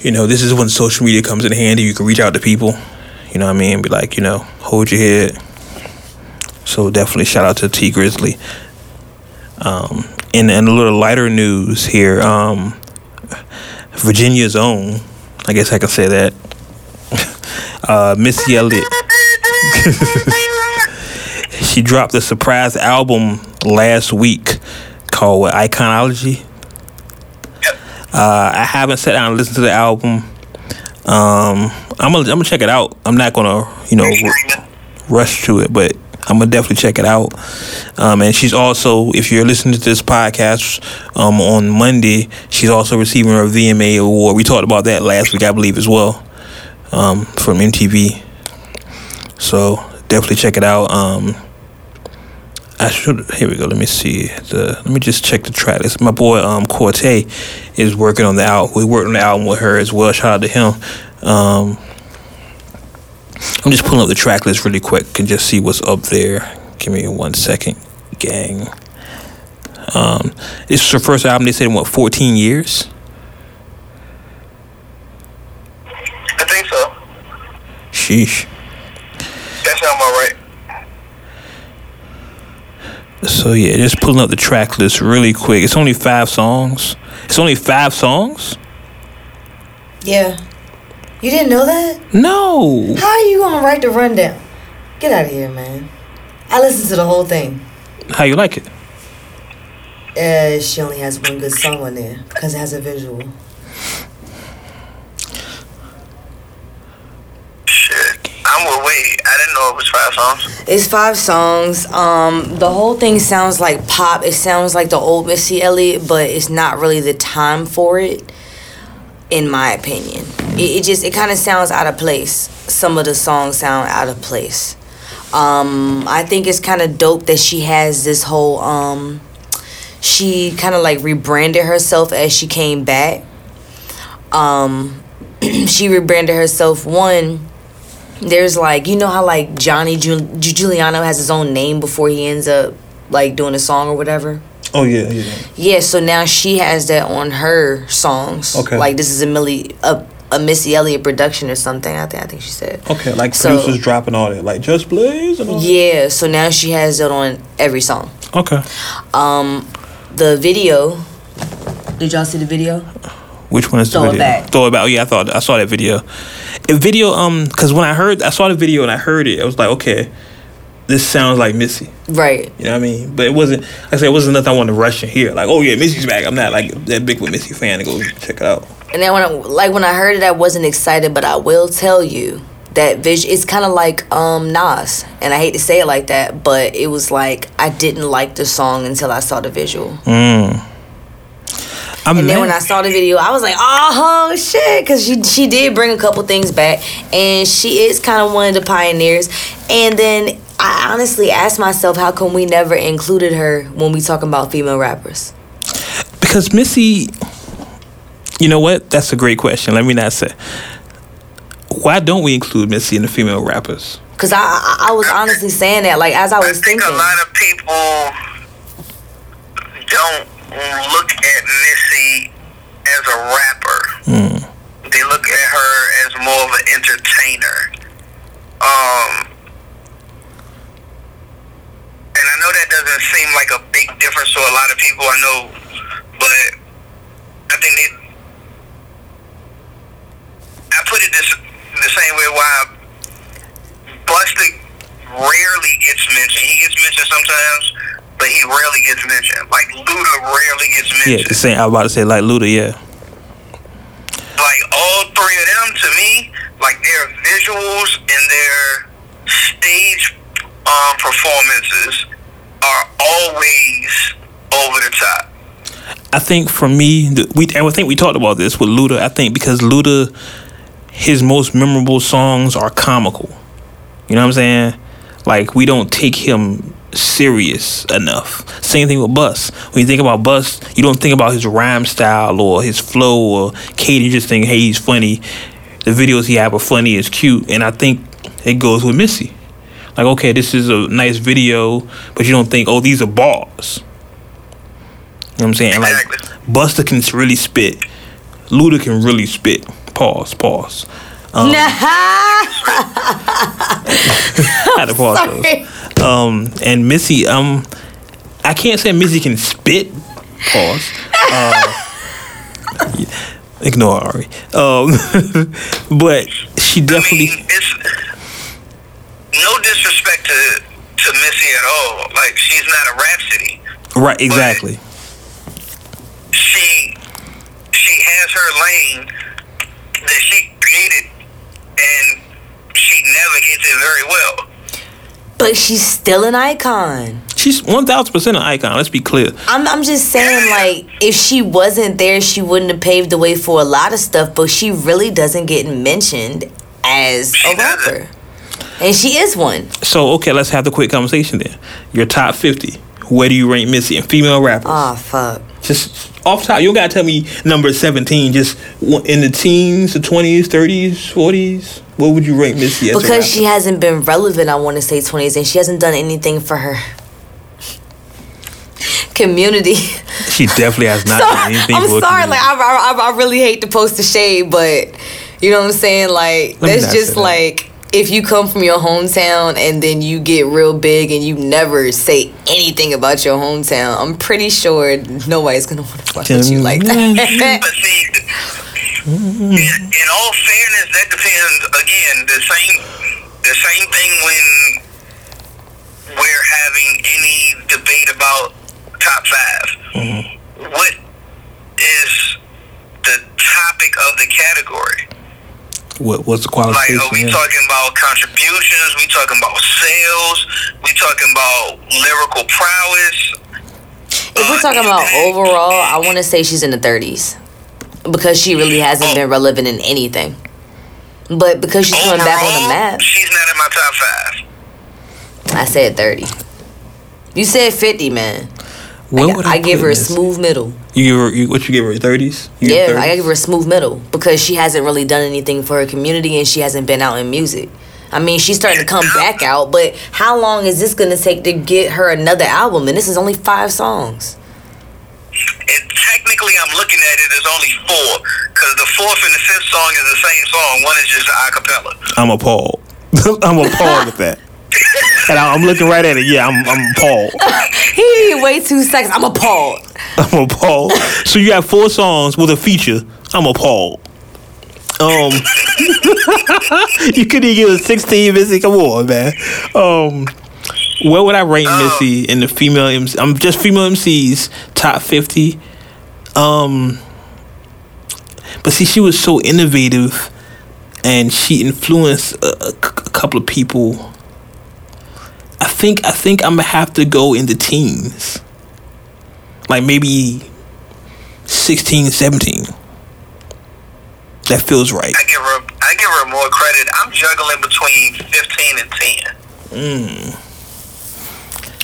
You know, this is when social media comes in handy. You can reach out to people. You know what I mean? Be like, you know, hold your head. So definitely shout out to Tee Grizzley. Um, in, in a little lighter news here, um, Virginia's own, I guess I can say that. uh, Missy Elliott she dropped a surprise album last week called what, Iconology. Uh, I haven't sat down and listened to the album. Um, I'm gonna I'm gonna check it out. I'm not gonna you know r- rush to it, but I'm gonna definitely check it out. Um, and she's also, if you're listening to this podcast um, on Monday, she's also receiving her VMA award. We talked about that last week, I believe, as well, um, from MTV. So definitely check it out. Um, I should. Here we go. Let me see. The let me just check the track list. My boy um Corte is working on the album. We worked on the album with her as well. Shout out to him. Um, I'm just pulling up the track list really quick and just see what's up there. Give me one second, gang. Um, this is her first album. They said in what 14 years. I think so. Sheesh. That sounds about right. So yeah, just pulling up the track list really quick. It's only five songs. It's only five songs. Yeah. You didn't know that? No. How are you gonna write the rundown? Get out of here, man. I listened to the whole thing. How you like it? Uh, she only has one good song on there because it has a visual. Shit. I'm with wait. I didn't know it was five songs. It's five songs. Um, the whole thing sounds like pop. It sounds like the old Missy Elliott, but it's not really the time for it, in my opinion. It, it just it kind of sounds out of place. Some of the songs sound out of place. Um, I think it's kind of dope that she has this whole um, she kind of like rebranded herself as she came back. Um, she rebranded herself one there's like you know how like Johnny Giul- Giuliano has his own name before he ends up like doing a song or whatever. Oh yeah, yeah. Yeah, so now she has that on her songs. Okay. Like this is a Millie a, a Missy Elliott production or something. I think I think she said. Okay, like So- producers dropping all that, like Just Blaze and all. Yeah, so now she has it on every song. Okay. Um, the video. Did y'all see the video? Which one is the Throw It video? Back. Throw it back. Oh yeah, I thought I saw that video. A video, um, because when I heard, I saw the video and I heard it, I was like, okay, this sounds like Missy. Right. You know what I mean? But it wasn't. Like I said, it wasn't nothing I wanted to rush and here. Like, oh yeah, Missy's back. I'm not like that big of a Missy fan to go check it out. And then when I, like when I heard it, I wasn't excited, but I will tell you that vision. It's kind of like um Nas, and I hate to say it like that, but it was like I didn't like the song until I saw the visual. Mm. I'm And then when I saw the video, I was like, oh shit, because she she did bring a couple things back, and she is kind of one of the pioneers. And then I honestly ask myself, how come we never included her when we talking about female rappers? because Missy, you know what? That's a great question. Let me not say. Why don't we include Missy in the female rappers? Cause I, I I was honestly saying that like as I I was think thinking. a lot of people don't look at Missy as a rapper. They look at her as more of an entertainer. Um, and I know that doesn't seem like a big difference to a lot of people. I know, but I think they. I put it this the same way. Why Busta rarely gets mentioned. He gets mentioned sometimes, but he rarely gets mentioned. Like Luda rarely gets mentioned. Yeah, the same. I was about to say like Luda. Yeah. like all three of them to me, like their visuals and their stage um, performances are always over the top. I think for me, we and I think we talked about this with Luda. I think because Luda, his most memorable songs are comical. You know what I'm saying? Like we don't take him serious enough. Same thing with Bus. When you think about Bus, you don't think about his rhyme style or his flow or Katie. You just think, hey, he's funny. The videos he have are funny, it's cute, and I think it goes with Missy. Like, okay, this is a nice video, but you don't think, oh, these are bars. You know what I'm saying? Like Busta can really spit. Luda can really spit. Pause. Pause. Um, I had to pause those. Um, and Missy, um, I can't say Missy can spit. Pause. Uh, ignore Ari. Um, but she I definitely. mean, it's no disrespect to to Missy at all. Like she's not a Rapsody. Right. Exactly. She she has her lane that she created, and she navigates it very well. but she's still an icon. She's one thousand percent an icon. Let's be clear. I'm I'm just saying like if she wasn't there, she wouldn't have paved the way for a lot of stuff. But she really doesn't get mentioned as She a doesn't. And she is one. So okay, let's have the quick conversation then. Your top fifty. Where do you rank Missy and female rappers? Oh fuck. Just off top, you gotta tell me number seventeen. Just in the teens, the twenties, thirties, forties. What would you rank Missy as? a Because she hasn't been relevant, I want to say 20s, and she hasn't done anything for her community. she definitely has not So, done anything I'm for sorry, like I, I, I really hate to post the shade, but you know what I'm saying. Like Let that's just like if you come from your hometown and then you get real big and you never say anything about your hometown. I'm pretty sure nobody's gonna want to fuck with you like that. But see, in, in all fairness, that depends. Again, the same the same thing when we're having any debate about top 5 What is the topic of the category? What, what's the quality? Like, qualification? are we yeah? talking about contributions? We talking about sales? We talking about lyrical prowess? If we're uh, talking about overall, I want to say she's in the 30s because she really oh. hasn't been relevant in anything. But because she's coming back on the map, She's not in my top five. I said 30. You said 50, man. Where I, would I give her a Missy? smooth middle. You give her you, what you give her thirties? Yeah, I give her a smooth middle because she hasn't really done anything for her community and she hasn't been out in music. I mean, she's starting to come back out, but how long is this going to take to get her another album? And this is only five songs. And technically, I'm looking at it as only four because the fourth and the fifth song is the same song. One is just a cappella. I'm appalled. I'm appalled at that. And I- I'm looking right at it. Yeah, I'm I'm appalled. He wait two seconds. I'm appalled. I'm appalled. So you have four songs with a feature. I'm appalled. Um, you couldn't even give a 16, Missy. Come on, man. Um, where would I rank Missy in the female MC? I'm just female MCs top 50. Um, but see, she was so innovative, and she influenced a, a c- a couple of people. I think I think I'm gonna have to go in the teens like maybe 16, 17. That feels right. I give her, I give her more credit. I'm juggling between 15 and 10.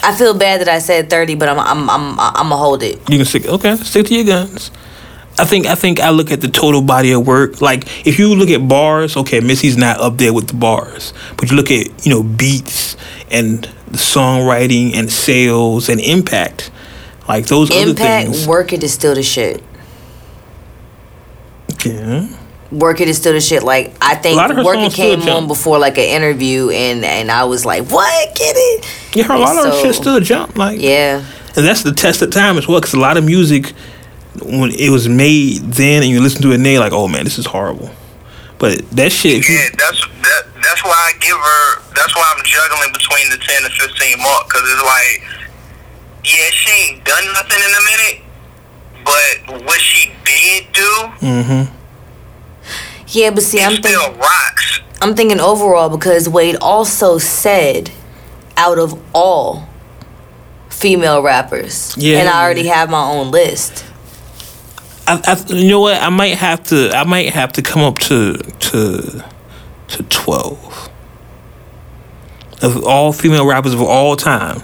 I feel bad that I said 30, but I'm I'm I'm I'm gonna hold it. You can stick. Okay, stick to your guns. I think I think I look at the total body of work. Like if you look at bars, okay, Missy's not up there with the bars, but you look at you know beats and the songwriting and sales and impact, like those other Impact, things. work it is still the shit. Yeah. Work it is still the shit. Like I think A lot of her Work It songs still came jump. on before like an interview, and and I was like, what? Get it? Yeah, a lot of her So- shit still jump. Like Yeah. and that's the test of time as well. Because a lot of music, when it was made then, and you listen to it now, like, oh man, this is horrible. But that shit, Yeah, that's that. That's why I give her. That's why I'm juggling between the ten and fifteen mark because it's like, yeah, she ain't done nothing in a minute, but what she did do, Mm-hmm. Yeah, but see, I'm still thinking, rocks. I'm thinking overall because Wade also said, out of all female rappers, Yeah. and I already have my own list. I, I, you know what? I might have to. I might have to come up to to to twelve of all female rappers of all time.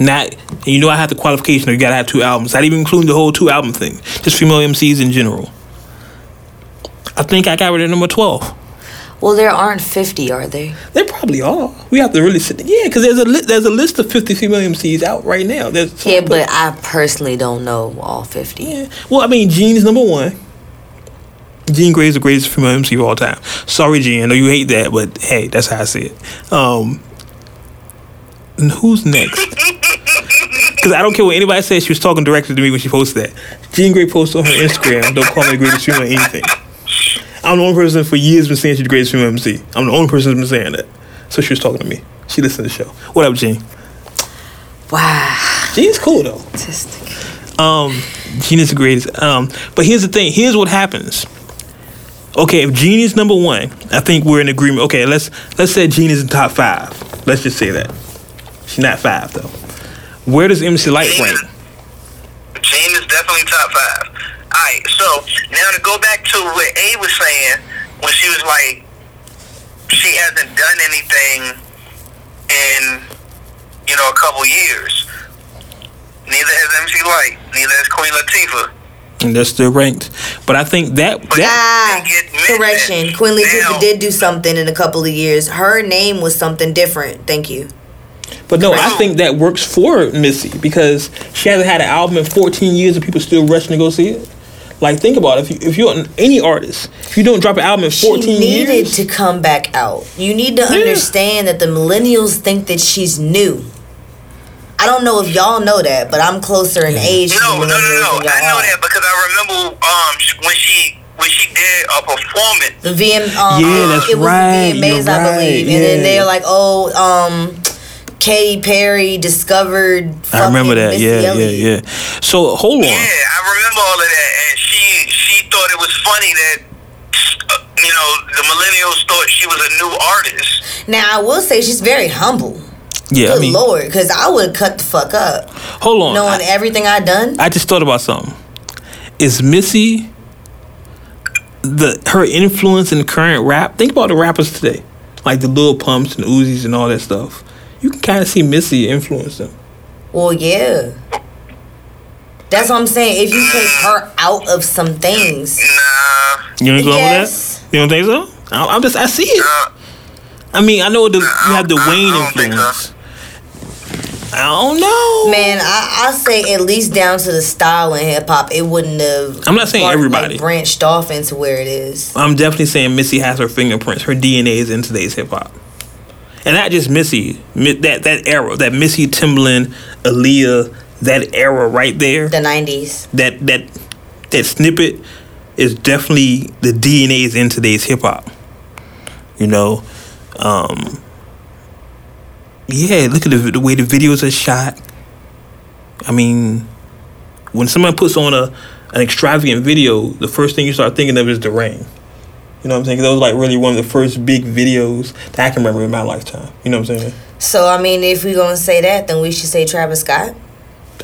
Not, you know, I have the qualification. You gotta have two albums. Not even including the whole two album thing. Just female MCs in general. I think I got rid of number twelve. Well, there aren't 50, are there? They probably are. We have to really sit. Yeah, because there's a li- there's a list of fifty female MCs out right now. There's Yeah, but I personally don't know all 50. Yeah. Well, I mean, Jean is number one. Jean Grey is the greatest female MC of all time. Sorry, Jean. I know you hate that, but hey, that's how I see it. Um, and who's next? Because I don't care what anybody says. She was talking directly to me when she posted that. Jean Grey posted on her Instagram, "Don't call me the greatest female anything." I'm the only person for years been saying she's the greatest female MC. I'm the only person that's been saying that. So she was talking to me. She listened to the show. What up, Jean? Wow. Jean's cool though. Autistic. Um, Jean is the greatest. Um, but here's the thing. Here's what happens. Okay, if Jean is number one, I think we're in agreement. Okay, let's let's say Jean is in top five. Let's just say that she's not five though. Where does MC Lyte rank? Jean is definitely top five. Alright, so now to go back to what A was saying when she was like she hasn't done anything in you know a couple years. Neither has MC Lyte, neither has Queen Latifah. And they're still ranked. But I think that that Ah, correction. Queen Latifah did do something in a couple of years. Her name was something different. Thank you. but no, I think that works for Missy because she hasn't had an album in 14 years and people still rushing to go see it. Like think about it. If you if you're an- any artist, if you don't drop an album in 14 she needed years, to come back out. You need to understand that the millennials think that she's new. I don't know if y'all know that, but I'm closer in age to the No, no, no, millennials no. I y'all know that because I remember um when she when she did a performance. The VM, um, Yeah, that's it was right, the VMAs, you're I believe, right, and then they're like, "Oh, um, Katy Perry discovered." I remember that. Missy Yeah, yeah, yeah. So hold on. Yeah, I remember all of that, and she she thought it was funny that uh, you know the millennials thought she was a new artist. Now I will say she's very humble. Yeah, Good I mean, lord, because I would have cut the fuck up, hold on. knowing I, everything I done. I just thought about something. Is Missy the her influence in current rap? Think about the rappers today, like the Lil Pumps and Uzis and all that stuff. You can kind of see Missy influence them. Well, yeah. That's what I'm saying. If you take her out of some things, Nah, You ain't going Yes. with that? You don't think so? I- I'm just I see it. nah. I mean, I know the, you have the I- I Wayne don't so. influence. I don't know. man, I, I say at least down to the style in hip hop, it wouldn't have. I'm not saying like, everybody. branched off into where it is. I'm definitely saying Missy has her fingerprints. Her DNA is in today's hip hop, and not just Missy. That that era, that Missy Timbaland, Aaliyah, that era right there. The '90s. That that that snippet is definitely the DNA is in today's hip hop. You know, um, yeah. Look at the, the way the videos are shot. I mean, when somebody puts on a an extravagant video, the first thing you start thinking of is the rain. You know what I'm saying? that was like really one of the first big videos that I can remember in my lifetime. You know what I'm saying? So I mean, if we're gonna say that, then we should say Travis Scott.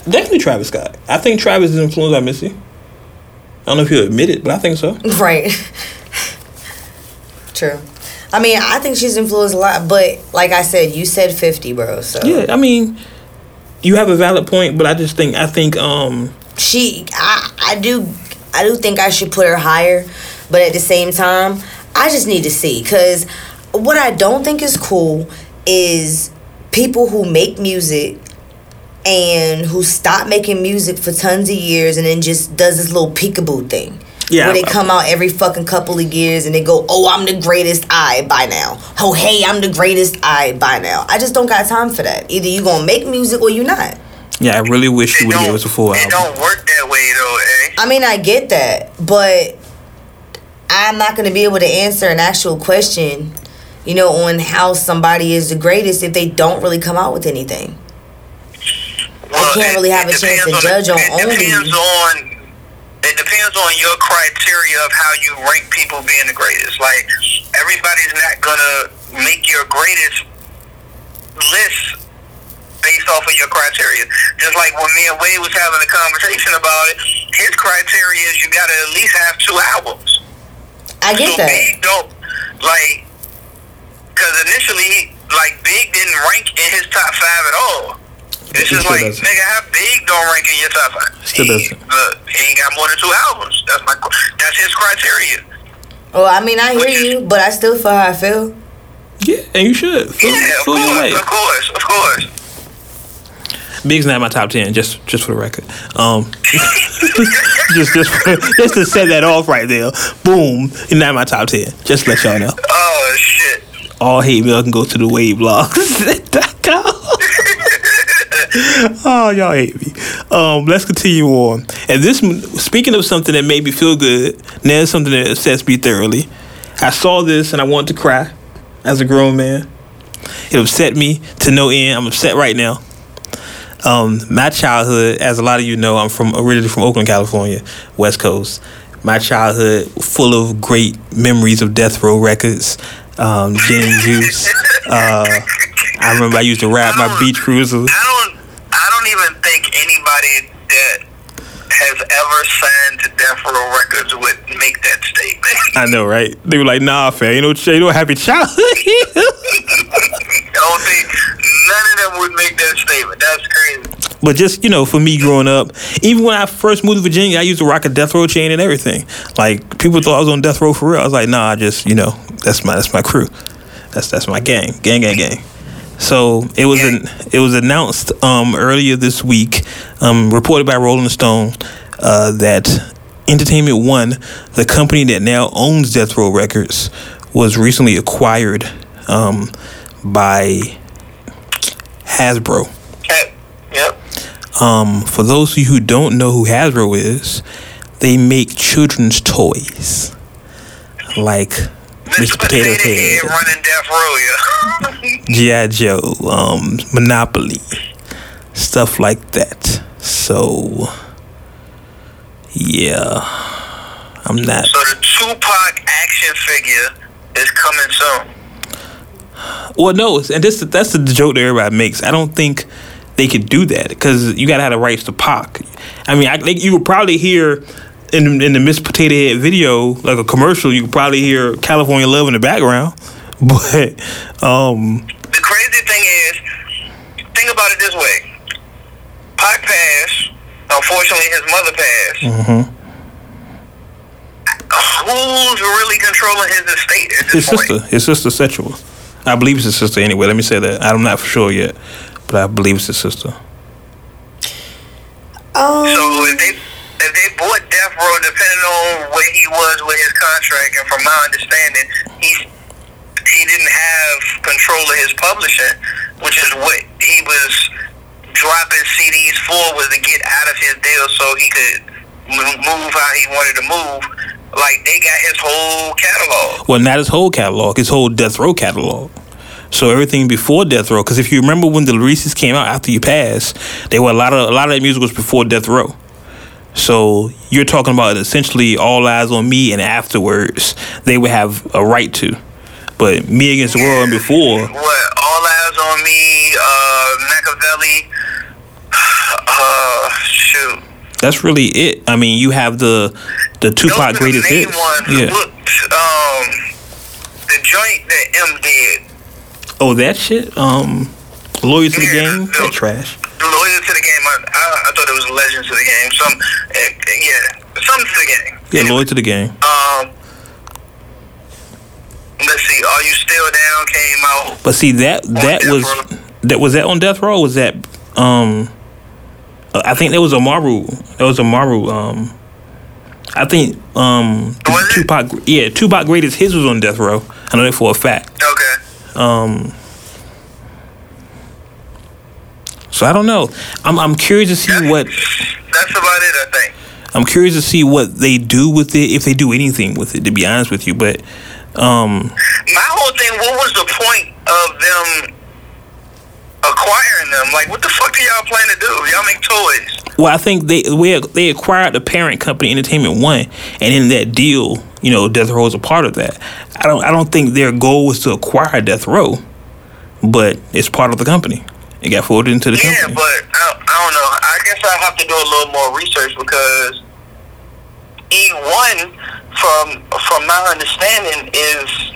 Definitely Travis Scott. I think Travis is influenced by Missy. I don't know if he'll admit it, but I think so. Right. True. I mean, I think she's influenced a lot, but like I said, you said 50, bro. So Yeah, I mean, you have a valid point, but I just think I think um she, I, I do I do think I should put her higher, but at the same time, I just need to see because what I don't think is cool is people who make music and who stop making music for tons of years and then just does this little peekaboo thing. Yeah, Where they come out every fucking couple of years and they go, oh, I'm the greatest I by now. Oh, hey, I'm the greatest I by now. I just don't got time for that. Either you gonna make music or you not. Yeah, I really wish It you would give don't, us a full album. it album. don't work that way though, eh? I mean, I get that, but I'm not going to be able to answer an actual question, you know, on how somebody is the greatest if they don't really come out with anything. I can't really have a chance to depends judge on, on it only- depends on it depends on your criteria of how you rank people being the greatest. Like everybody's not gonna make your greatest list based off of your criteria. Just like when me and Wade was having a conversation about it, his criteria is you gotta at least have two albums. I get so that. Big don't like because initially, like Big didn't rank in his top five at all. It's He just like doesn't. nigga, how Big don't rank in your top five? Still he, doesn't. uh, he ain't got more than two albums. That's my. That's his criteria. Well, I mean, I hear you, but I still feel how I feel. Yeah, and you should. Feel, Yeah, of feel your way. course, of course, of course. Big's not in my top ten, just just for the record. Um, just just for, just to set that off right there. Boom, he's not in my top ten. Just to let y'all know. Oh shit. All hate mail can go to the Wave blog. oh, y'all hate me. Um, let's continue on. And this, speaking of something that made me feel good, now something that upsets me thoroughly. I saw this and I wanted to cry as a grown man. It upset me to no end. I'm upset right now. Um, my childhood, as a lot of you know, I'm from originally from Oakland, California, West Coast. My childhood full of great memories of Death Row Records, um, Gin Juice. Uh, I remember I used to rap my beach cruiser. I don't. Even think anybody that has ever signed to Death Row Records would make that statement. I know, right? They were like, "Nah, fam, you know, you don't happy childhood." I don't think none of them would make that statement. That's crazy. But just you know, for me growing up, even when I first moved to Virginia, I used to rock a death row chain and everything. Like people thought I was on death row for real. I was like, nah, I just you know, that's my that's my crew, that's that's my gang, gang, gang, gang. So it was an it was announced um, earlier this week, um, reported by Rolling Stone, uh, that Entertainment One, the company that now owns Death Row Records, was recently acquired um, by Hasbro. Okay. Yep. Um, for those of you who don't know who Hasbro is, they make children's toys like Mr. Potato Head, running Death Row, yeah. G.I. Joe, um, Monopoly, stuff like that. So, yeah, I'm not. so the Tupac action figure is coming soon. Well, no, and this that's the joke that everybody makes. I don't think they could do that because you gotta have the rights to Pac. I mean, I think you would probably hear in in the Miss Potato Head video, like a commercial, you could probably hear California Love in the background. But um, The crazy thing is, think about it this way: Pac passed. Unfortunately, his mother passed. mhm. Who's really controlling his estate at his this point? sister, his sister Sexual. I believe it's his sister anyway. Let me say that. I'm not for sure yet, but I believe it's his sister. Um, So if they if they bought Death Row, depending on where he was with his contract, and from my understanding, he he didn't have control of his publishing, which is what he was dropping CDs for, was to get out of his deal so he could move how he wanted to move. Like they got his whole catalog. Well, not his whole catalog, his whole Death Row catalog. So everything before Death Row, because if you remember when the releases came out after you passed, there were a lot of a lot of that music was before Death Row. So you're talking about essentially All Eyez on Me, and afterwards they would have a right to. But Me Against the World and before, What All Eyez on Me, uh, Machiavelli. Uh, shoot. that's really it. I mean, you have the the Tupac the greatest main hits. Ones. Yeah. Look, um, the joint that M did, Oh, that shit. Um, Loyal to the Game. That trash. Loyal to the Game. I, I, I thought it was legend to the game. Some, eh, yeah, something to the game. Yeah, loyal to the game. Um, let's see. Are you still down? Came out. But see that that was Row. that was that on death row. Was that um? uh, I think there was a Maru. There was a Maru. Um, I think um Was it? Tupac. Yeah, Tupac greatest his was on death row. I know that for a fact. Okay. Um. So I don't know. I'm I'm curious to see what That's about it. I think. I'm curious to see what they do with it if they do anything with it. To be honest with you, but um, My whole thing. What was the point of them acquiring them? Like, what the fuck do y'all plan to do? Y'all make toys. well, I think they we, they acquired the parent company, Entertainment One, and in that deal, you know, Death Row is a part of that. I don't I don't think their goal was to acquire Death Row, but it's part of the company. It got folded into the Yeah, company. but I, I don't know. I guess I have to do a little more research because E one, from from my understanding, is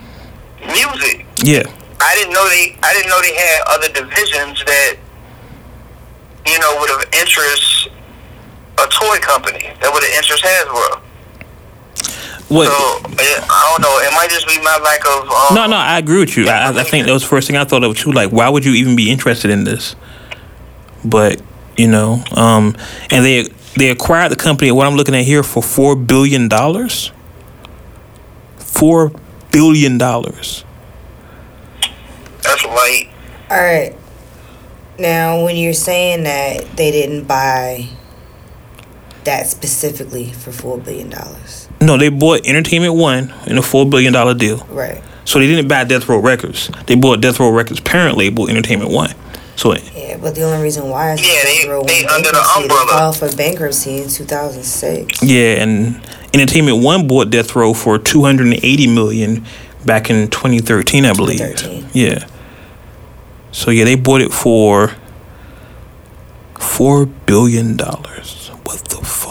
music. yeah, I didn't know they I didn't know they had other divisions that you know would have interest a toy company that would have interest Hasbro. What? So I don't know. It might just be my lack of um, No, no, I agree with you. I, I I think that was the first thing I thought of too. Like, why would you even be interested in this? But you know, um, and they they acquired the company. What I'm looking at here for four billion dollars. Four billion dollars. That's right. All right. Now, when you're saying that they didn't buy that specifically for four billion dollars, No, they bought Entertainment One in a four billion dollar deal. right? So they didn't buy Death Row Records. They bought Death Row Records parent label Entertainment One. So Yeah, but the only reason why is Yeah, because they- wrote they under the bankruptcy. umbrella. They filed for bankruptcy in 2006. yeah, and Entertainment One bought Death Row for two hundred and eighty million back in 2013, I believe. 2013. Yeah. So yeah, they bought it for four billion dollars. What the fuck?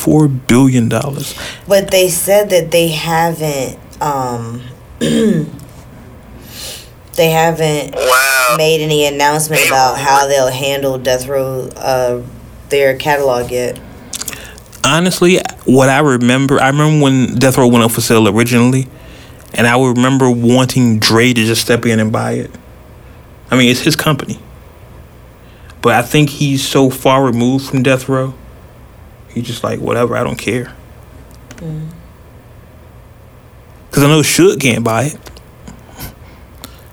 Four billion dollars. But they said that they haven't um they haven't Wow. made any announcement about how they'll handle Death Row uh their catalog yet. Honestly, what I remember, I remember when Death Row went up for sale originally, and I would remember wanting Dre to just step in and buy it. I mean, it's his company. But I think he's so far removed from Death Row. He's just like, whatever, I don't care. Because I know Suge can't buy it.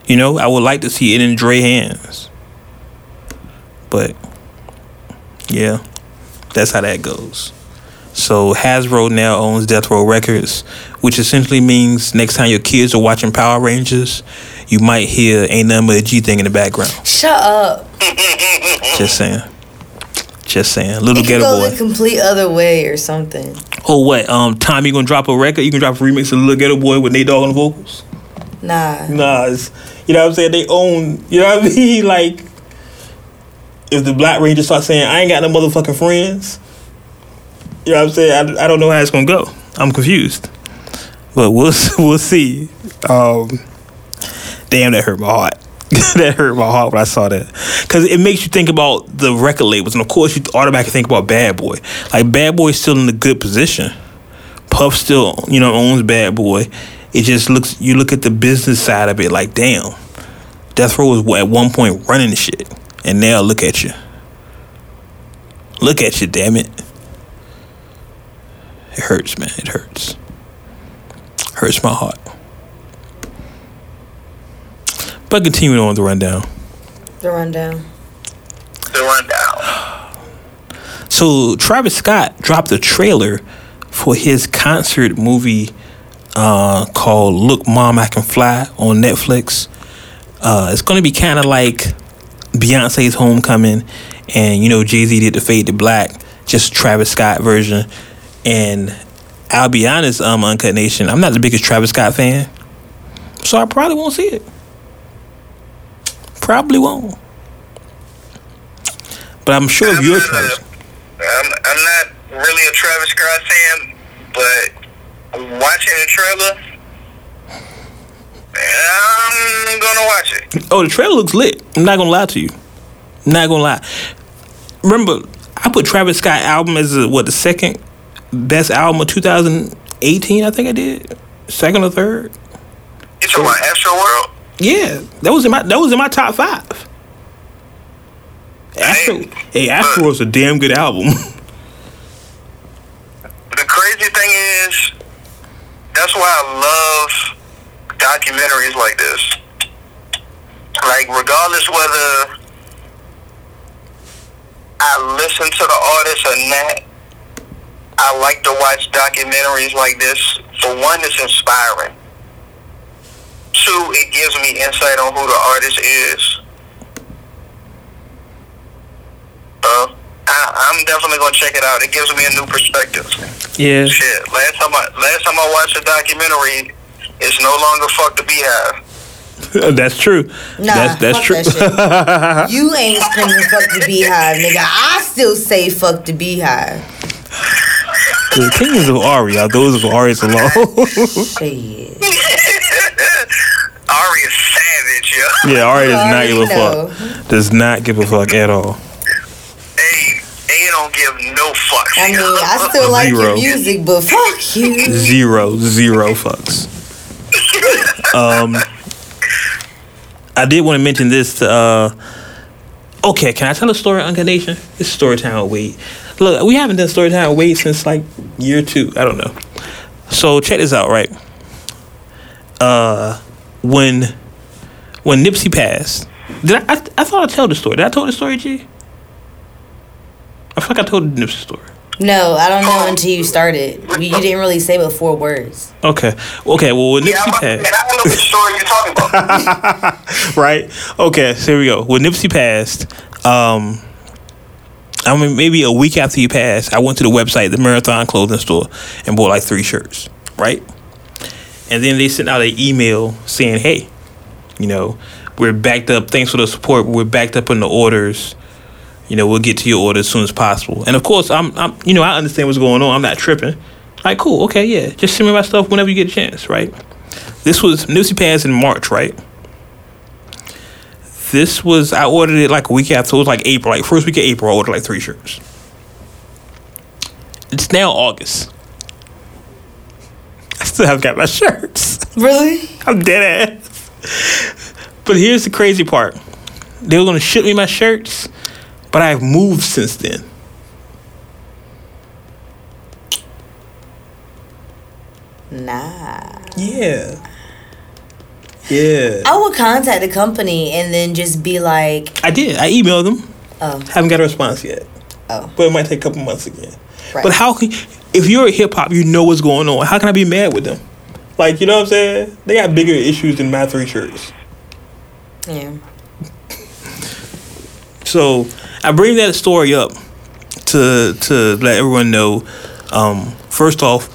You know, I would like to see it in Dre hands. But, yeah, that's how that goes. So Hasbro now owns Death Row Records, which essentially means next time your kids are watching Power Rangers, you might hear ain't nothing but a G thing in the background. Shut up. Just saying. Just saying. Little It ghetto go boy. the complete other way or something. Oh what? Um Tom, you gonna drop a record? You can drop a remix of Little Ghetto Boy with Nate Dogg on the vocals? Nah. Nah, it's, you know what I'm saying? They own you know what I mean? Like if the Black Rangers start saying, I ain't got no motherfucking friends, you know what I'm saying? I, I don't know how it's gonna go. I'm confused. But we'll we'll see. Um, damn, that hurt my heart. that hurt my heart when I saw that because it makes you think about the record labels, and of course you automatically think about Bad Boy. Like Bad Boy's still in a good position. Puff still, you know, owns Bad Boy. It just looks. You look at the business side of it, like damn, Death Row was at one point running the shit, and now look at you. Look at you, damn it. It hurts, man. It hurts. Hurts my heart. But continuing on with the rundown. The rundown. The rundown. So Travis Scott dropped a trailer for his concert movie uh, called "Look, Mom, I Can Fly" on Netflix. Uh, it's going to be kind of like Beyonce's Homecoming, and you know Jay Z did the Fade to Black, just Travis Scott version. And I'll be honest, um, Uncut Nation, I'm not the biggest Travis Scott fan, so I probably won't see it. Probably won't. But I'm sure I'm you're not, uh, Travis. I'm, I'm not really a Travis Scott fan, but watching the trailer, I'm gonna watch it. Oh, the trailer looks lit. I'm not gonna lie to you. Not gonna lie. Remember, I put Travis Scott album as a, what the second best album of 2018. I think I did second or third. You talking about Astro World? Yeah, that was in my that was in my top five. Astro, hey, Astro was a damn good album. The crazy thing is, that's why I love documentaries like this. Like, regardless whether I listen to the artist or not, I like to watch documentaries like this. For one, it's inspiring. Two, it gives me insight on who the artist is. Uh, I, I'm definitely gonna check it out. It gives me a new perspective. yeah, Shit, last time I last time I watched a documentary, it's no longer fuck the beehive. that's true. Nah, that's that's fuck true. that shit. you ain't screaming fuck the beehive, nigga. I still say fuck the beehive. the opinions of Ari are those of Ari alone. Shit. Ari is savage, yo. yeah, Ari does not give a Already fuck. Does not give a fuck at all. Hey, they don't give no fucks. I mean. I still like Zero. your music, but fuck you. Zero, zero fucks. Um, I did want to mention this. To, uh, okay, can I tell a story on Nation? It's story time with Wade. Look, we haven't done story time with Wade since like year two. I don't know. So check this out, right? Uh, when when Nipsey passed, did I? I, I thought I told the story. Did I tell the story, G? I feel like I told the Nipsey story. No, I don't know until you started. You didn't really say but four words. Okay. Okay. Well, when yeah, Nipsey I'm, passed. and I don't know which story you're talking about. right? Okay, so here we go. When Nipsey passed, um, I mean, maybe a week after he passed, I went to the website, the Marathon Clothing Store, and bought like three shirts, right? And then they sent out an email saying, hey, you know, we're backed up. Thanks for the support. We're backed up in the orders. You know, we'll get to your order as soon as possible. And of course, I'm, I'm, you know, I understand what's going on. I'm not tripping. Like, cool, okay, yeah. Just send me my stuff whenever you get a chance, right? This was Nipsey passed in March, right? This was I ordered it like a week after. It was like April, like first week of April. I ordered like three shirts. It's now August. Still haven't got my shirts. Really? I'm dead ass. But here's the crazy part. They were gonna ship me my shirts, but I've moved since then. Nah. Yeah. Yeah. I would contact the company and then just be like, I did. I emailed them. oh, Haven't got a response yet. oh. But it might take a couple months again. Right. But how can if you're a hip hop, you know what's going on. How can I be mad with them? Like, you know what I'm saying? They got bigger issues than my three shirts. Yeah. So I bring that story up to to let everyone know. Um, first off,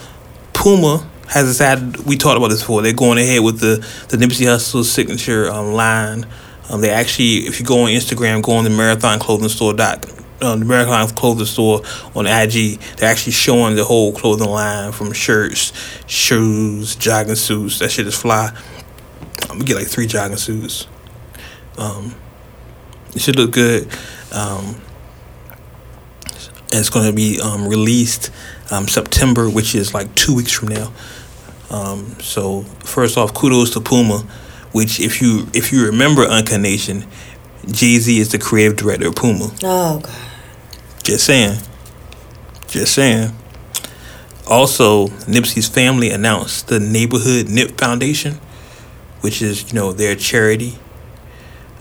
Puma has decided. We talked about this before. They're going ahead with the the Nipsey Hussle signature um, line. Um, they actually, if you go on Instagram, go on the Marathon Clothing Store dot. Um, the Marathon Clothing Store on IG, they're actually showing the whole clothing line from shirts, shoes, jogging suits. That shit is fly. I'm gonna get like three jogging suits. Um, it should look good. Um, it's to be um, released um, September, which is like two weeks from now. Um, so first off, kudos to Puma, which if you if you remember Uncut Nation, Jay Z is the creative director of Puma. Oh, God. Just saying. Just saying. Also, Nipsey's family announced the Neighborhood Nip Foundation, which is, you know, their charity.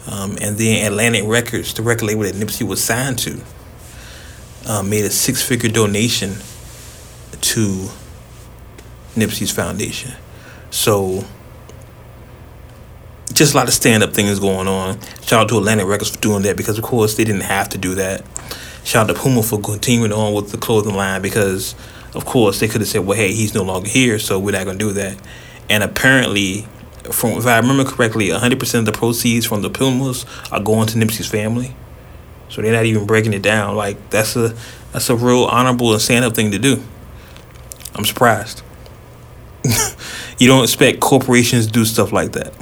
Um, and then Atlantic Records, the record label that Nipsey was signed to, uh, made a six figure donation to Nipsey's foundation. So, just a lot of stand up things going on. Shout out to Atlantic Records for doing that because, of course, they didn't have to do that. Shout out to Puma for continuing on with the clothing line because, of course, they could have said, well, hey, he's no longer here, so we're not going to do that. And apparently, from if I remember correctly, 100% of the proceeds from the Pumas are going to Nipsey's family. So they're not even breaking it down. Like, that's a that's a real honorable and stand up thing to do. I'm surprised. you don't expect corporations to do stuff like that.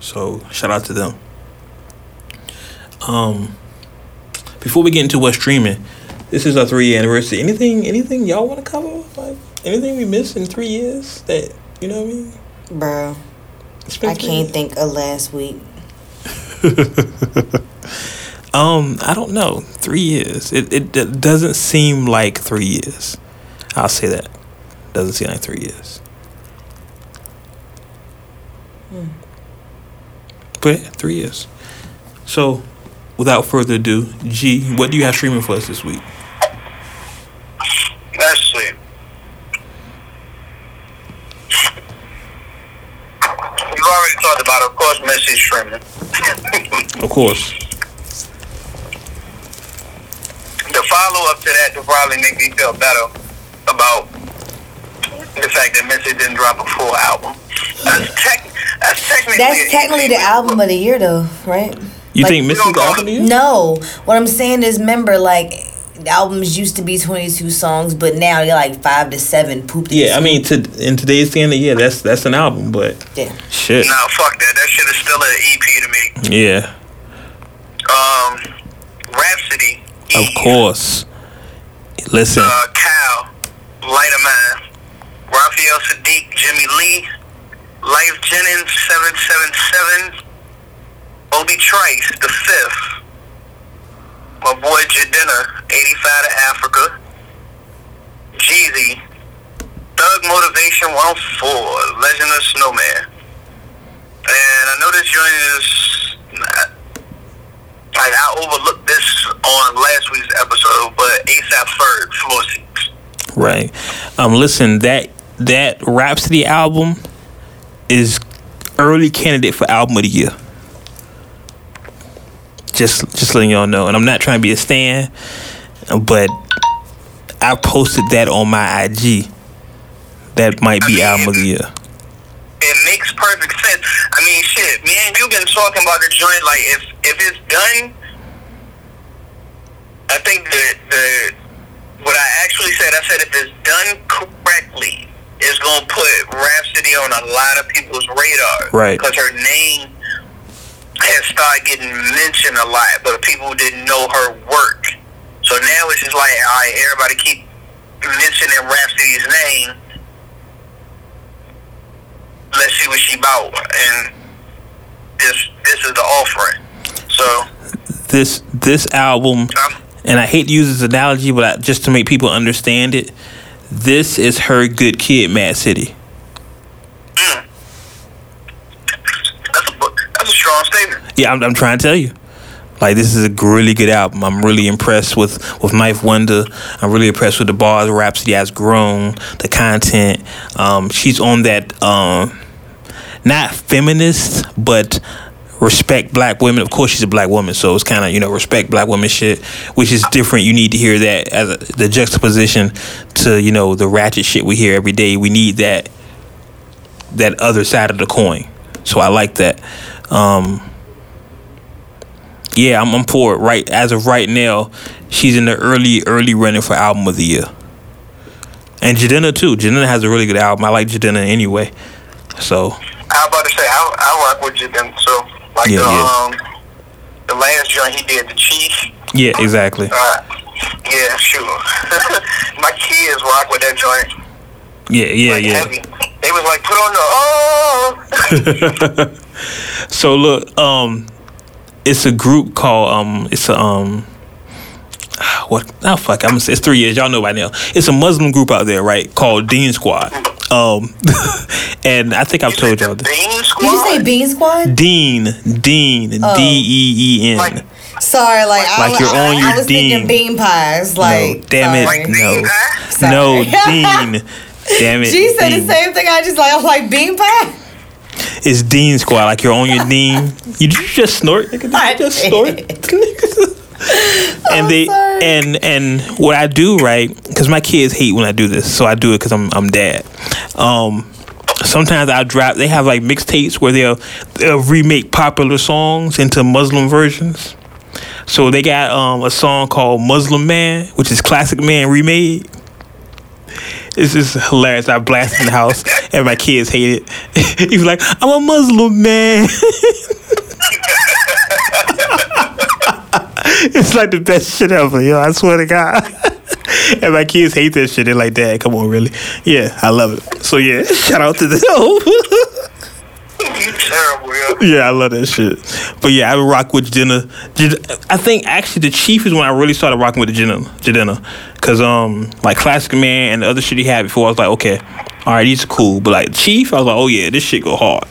So shout out to them. Um, before we get into what's streaming, this is our three year anniversary. Anything, anything y'all want to cover? Like anything we missed in three years that you know what I mean? Bro, I can't think of last week. Um, I don't know. Three years. It, it it doesn't seem like three years. I'll say that. Doesn't seem like three years. Hmm. But yeah, three years. So, without further ado, G, what do you have streaming for us this week? Let's see. You already talked about, of course, Missy streaming. Of course. the follow up to that to probably make me feel better about the fact that Missy didn't drop a full album. That's, tech, that's technically That's technically the album of the year, though, right? You Like- think Missy the album of the year? No, what I'm saying is, remember, like albums used to be 22 songs, but now they're like five to seven. Poop. Yeah, I mean, to in today's standard, yeah, that's that's an album, but yeah. shit, Nah, fuck that. That shit is still an EP to me. yeah, Um, Rapsody. of Eve, course. Listen, Uh, Cal, Light of Mine, Raphael Saadiq, Jimmy Lee, Lyfe Jennings, 777, Obi Trice, The Fifth, my boy Jidenna, 85 to Africa, Jeezy, Thug Motivation 104, Legend of Snowman. And I know this joint is like I overlooked this on last week's episode, but ASAP Ferg, Floor Seats. right? Um, listen, that that Rapsody album is early candidate for album of the year. Just just letting y'all know, and I'm not trying to be a stan, but I posted that on my IG. That might be album of the year. It makes perfect sense. I mean, shit, me and you been talking about the joint. Like, if if it's done, I think the the what I actually said, I said if it's done correctly, it's gonna put Rapsody on a lot of people's radar. Right. Because her name has started getting mentioned a lot, but people didn't know her work. So now it's just like, all right, everybody keep mentioning Rapsody's name. Let's see what she about, and this this is the offering. So This this album um, and I hate to use this analogy, but I, just to make people understand it, this is her good kid, Mad City. that's a book. That's a strong statement. Yeah, I'm, I'm trying to tell you. Like this is a really good album. I'm really impressed with with 9th Wonder. I'm really impressed with the bars. Rapsody has grown. The content. Um, she's on that. Um, not feminist, but respect black women. Of course, she's a black woman, so it's kind of you know respect black women shit, which is different. You need to hear that as a, the juxtaposition to you know the ratchet shit we hear every day. We need that that other side of the coin. So I like that. Um, yeah, I'm, I'm for it. Right as of right now, she's in the early early running for album of the year. And Jidenna too. Jidenna has a really good album. I like Jidenna anyway. So I was about to say I, I rock with then. So like Yeah, the yeah. um the last joint he did, the Chief. yeah, exactly. Uh, yeah, sure. My kids rock with that joint. Yeah, yeah, like, yeah. Heavy. They was like, put on the oh. So look, um, it's a group called um, it's a um, what? Oh fuck, I'm. It's three years. Y'all know by now. It's a Muslim group out there, right? Called Deen Squad. Um, and I think I've told y'all this. Bean Did Squad. you say Bean Squad? Dean, Dean, Oh. D E E N. Like- Sorry, like, I, Like you're I, on I, your was thinking Dean. bean pies. Like, no, damn it, sorry. Like no, bean? Sorry. no, Dean. Damn it. She said Dean. the same thing. I just like, I'm like bean pie. It's Deen Squad, like you're on your Dean. You, just snort? Did I you just snort? and they sorry. and and what I do right because my kids hate when I do this, so I do it because I'm I'm dad. Um, sometimes I drop. They have like mixtapes where they'll they'll remake popular songs into Muslim versions. So they got um a song called Muslim Man, which is Classic Man remade. It's just hilarious. I blast in the house and my kids hate it. He was like, I'm a Muslim man. it's like the best shit ever, yo. I swear to God. and my kids hate that shit. They're like, Dad, come on, really? Yeah, I love it. So yeah, shout out to them. You terrible, yo. yeah, I love that shit. But yeah, I would rock with Jenna. I think actually the Chief is when I really started rocking with the Jenna. Jenna. Cause um like Classic Man and the other shit he had before, I was like, okay, all right, these are cool. But like Chief, I was like, oh yeah, this shit go hard.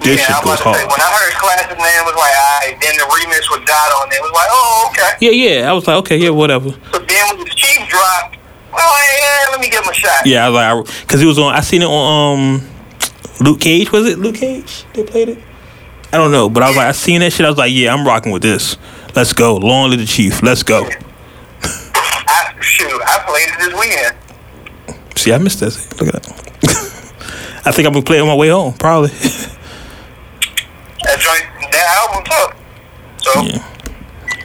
This yeah, shit goes to say, hard. when I heard Classic Man was like, alright, then the remix with Dot on there was like, oh, okay. Yeah, yeah. I was like, okay, yeah, whatever. So then when the Chief dropped, well, yeah, let me give him a shot. Yeah, I was like, because it was on. I seen it on um, Luke Cage. Was it Luke Cage? They played it. I don't know, but I was like, I seen that shit. I was like, yeah, I'm rocking with this. Let's go. Long live the chief. Let's go. I, shoot, I played it this weekend. See, I missed this. Look at that. I think I'm gonna play it on my way home. Probably. That joint, that album took. So Yeah.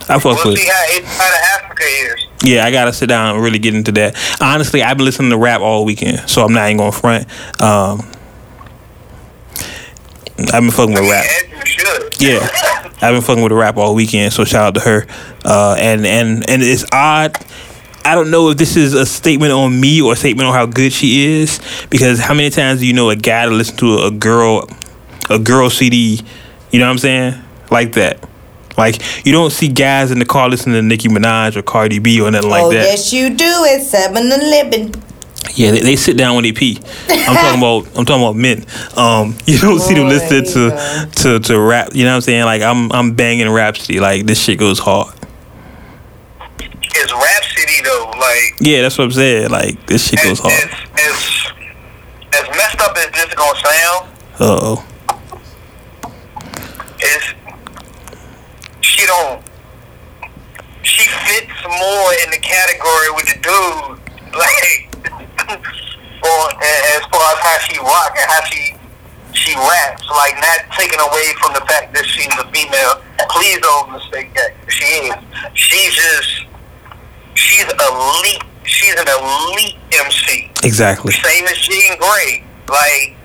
I fuck we'll with. see it. how Inside of Africa is. Yeah, I gotta sit down and really get into that. Honestly, I've been listening to rap all weekend, so I'm not even gonna front. Um, I've been fucking with rap. As you should. Yeah, I've been fucking with the rap all weekend, so shout out to her. Uh, and and and it's odd. I don't know if this is a statement on me or a statement on how good she is, because how many times do you know a guy to listen to a girl, a girl CD? You know what I'm saying? Like that. Like you don't see guys in the car listening to Nicki Minaj or Cardi B or nothing like oh that. yes, you do. It's Seven Eleven. Yeah, they, they sit down when they pee. I'm talking about I'm talking about men. Um, you don't see them listed to, yeah. to to rap. You know what I'm saying? Like I'm I'm banging Rapsody. Like this shit goes hard. It's Rapsody though, like Yeah, that's what I'm saying. Like this shit goes hard. as, as, as messed up as this gonna sound, Uh oh. is she don't she fits more in the category with the dude, like for as far as how she rock and how she she raps, like not taking away from the fact that she's a female. Please don't mistake that. She is. She's just she's elite. She's an elite MC. Exactly. Same as Jean Grey. Like,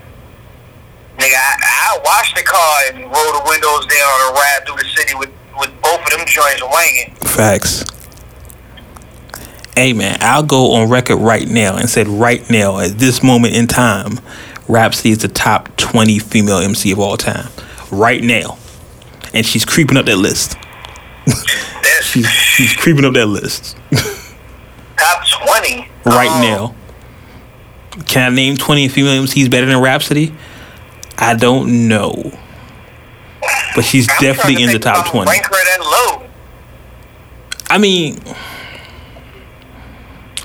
nigga, I, I washed the car and roll the windows down and ride through the city with, with both of them joints wanging. Facts. Hey man, I'll go on record right now and said right now at this moment in time, Rapsody is the top 20 female MC of all time. Right now. And she's creeping up that list. She's she's creeping up that list. top 20. right Um, now. Can I name 20 female MCs better than Rapsody? I don't know. But she's I'm definitely in the top 20. Rank her that low. I mean,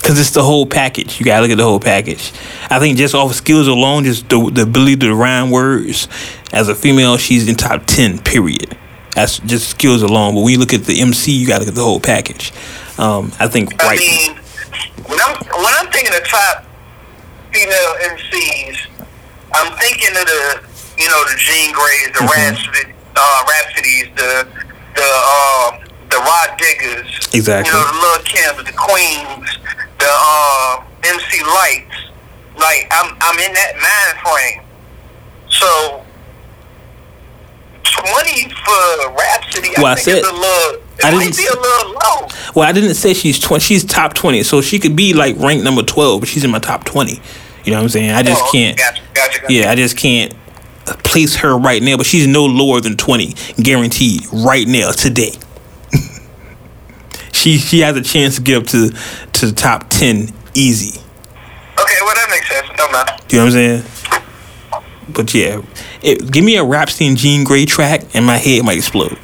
because it's the whole package. You gotta look at the whole package. I think just off of skills alone, just the, the ability to rhyme words, as a female, she's in top 10, period. That's just skills alone. But when you look at the MC, you gotta look at the whole package. Um, I think I right. mean, when I'm when I'm thinking of top female MCs, I'm thinking of the you know the Jean Greys, the Mhm. Uh, Rapsodies, the the um, the Rah Diggas, Exactly. You know the Lil Kims, the Queens, the uh, MC Lytes. Like I'm I'm in that mind frame. So. 20 for Rapsody, Well, I I think said- a little, it I might didn't be a little low. Well, I didn't say she's 20. She's top 20. So she could be like ranked number 12, but she's in my top 20. You know what I'm saying? I just Oh, can't. Gotcha, gotcha, gotcha. Yeah, I just can't place her right now, but she's no lower than 20, guaranteed, right now, today. She she has a chance to get up to to the top 10 easy. Okay, well that makes sense. No man. You know what I'm saying? But yeah, it, give me a and Jean Grey track, and my head might explode.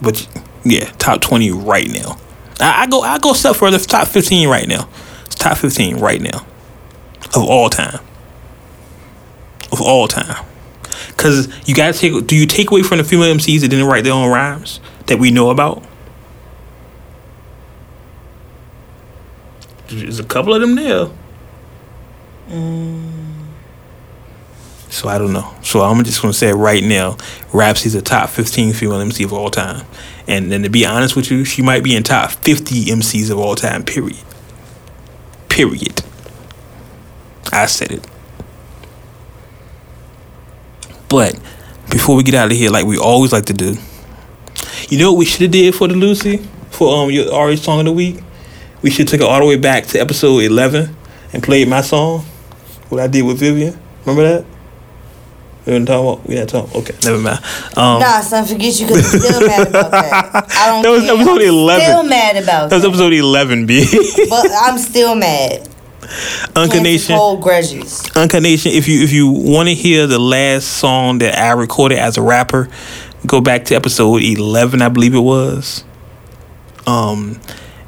But yeah, top 20 right now. I, I go I go step further. Top 15 right now. It's top 15 right now of all time. Of all time. Cause you gotta take. Do you take away from the female MCs that didn't write their own rhymes that we know about? There's a couple of them there. So I don't know. So I'm just gonna say right now, Rapsody's a top 15 female MC of all time, and then to be honest with you, she might be in top 50 MCs of all time. Period. Period. I said it. But before we get out of here, like we always like to do, you know what we should have did for the Lucy for um your Ari song of the week? We should take it all the way back to episode eleven and played my song. What I did with Vivian. Remember that? We didn't talk about. We didn't talk. Okay, never mind. Um, Nah, son, forget you because I'm still mad about that. I don't That was care. episode I'm 11. Still mad about that That was episode eleven, B. But I'm still mad. Unca Can't Nation. hold grudges. Uncut Nation, if you if you want to hear the last song that I recorded as a rapper, go back to episode eleven, I believe it was. Um,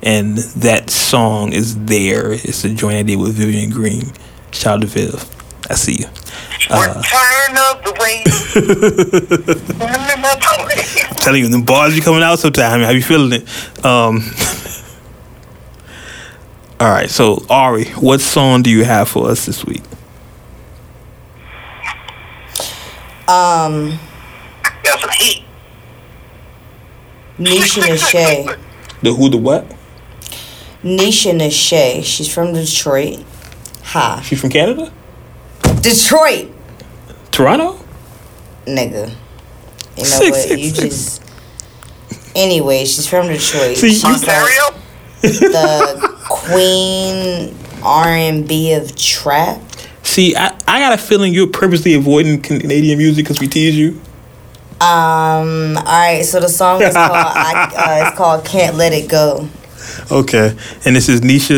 and that song is there. It's a joint I did with Vivian Green. Shout out to Viv. I see you. We're Uh. tired of the wait. telling you, the bars be coming out sometime. How you feeling it? Um, all right, so Ari, what song do you have for us this week? Um, Got some heat. Nisha Nashay. The who, the what? Nisha Nashay. She's from Detroit. Ha. She's from Canada, Detroit, Toronto. nigga. You know Six, what? six, You six. just. Anyway, she's from Detroit. See, She's you- like Ontario? The queen R and B of trap. See, I, I got a feeling you're purposely avoiding Canadian music because we tease you. Um. All right. So the song is called. I, uh, it's called "Can't Let It Go." Okay, and this is Nisha.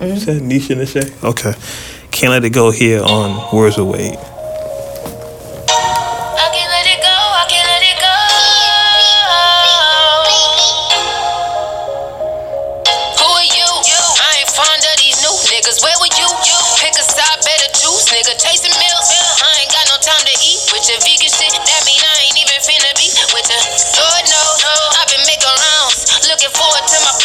You said Nisha Nashay. Okay, can't let it go here on Words of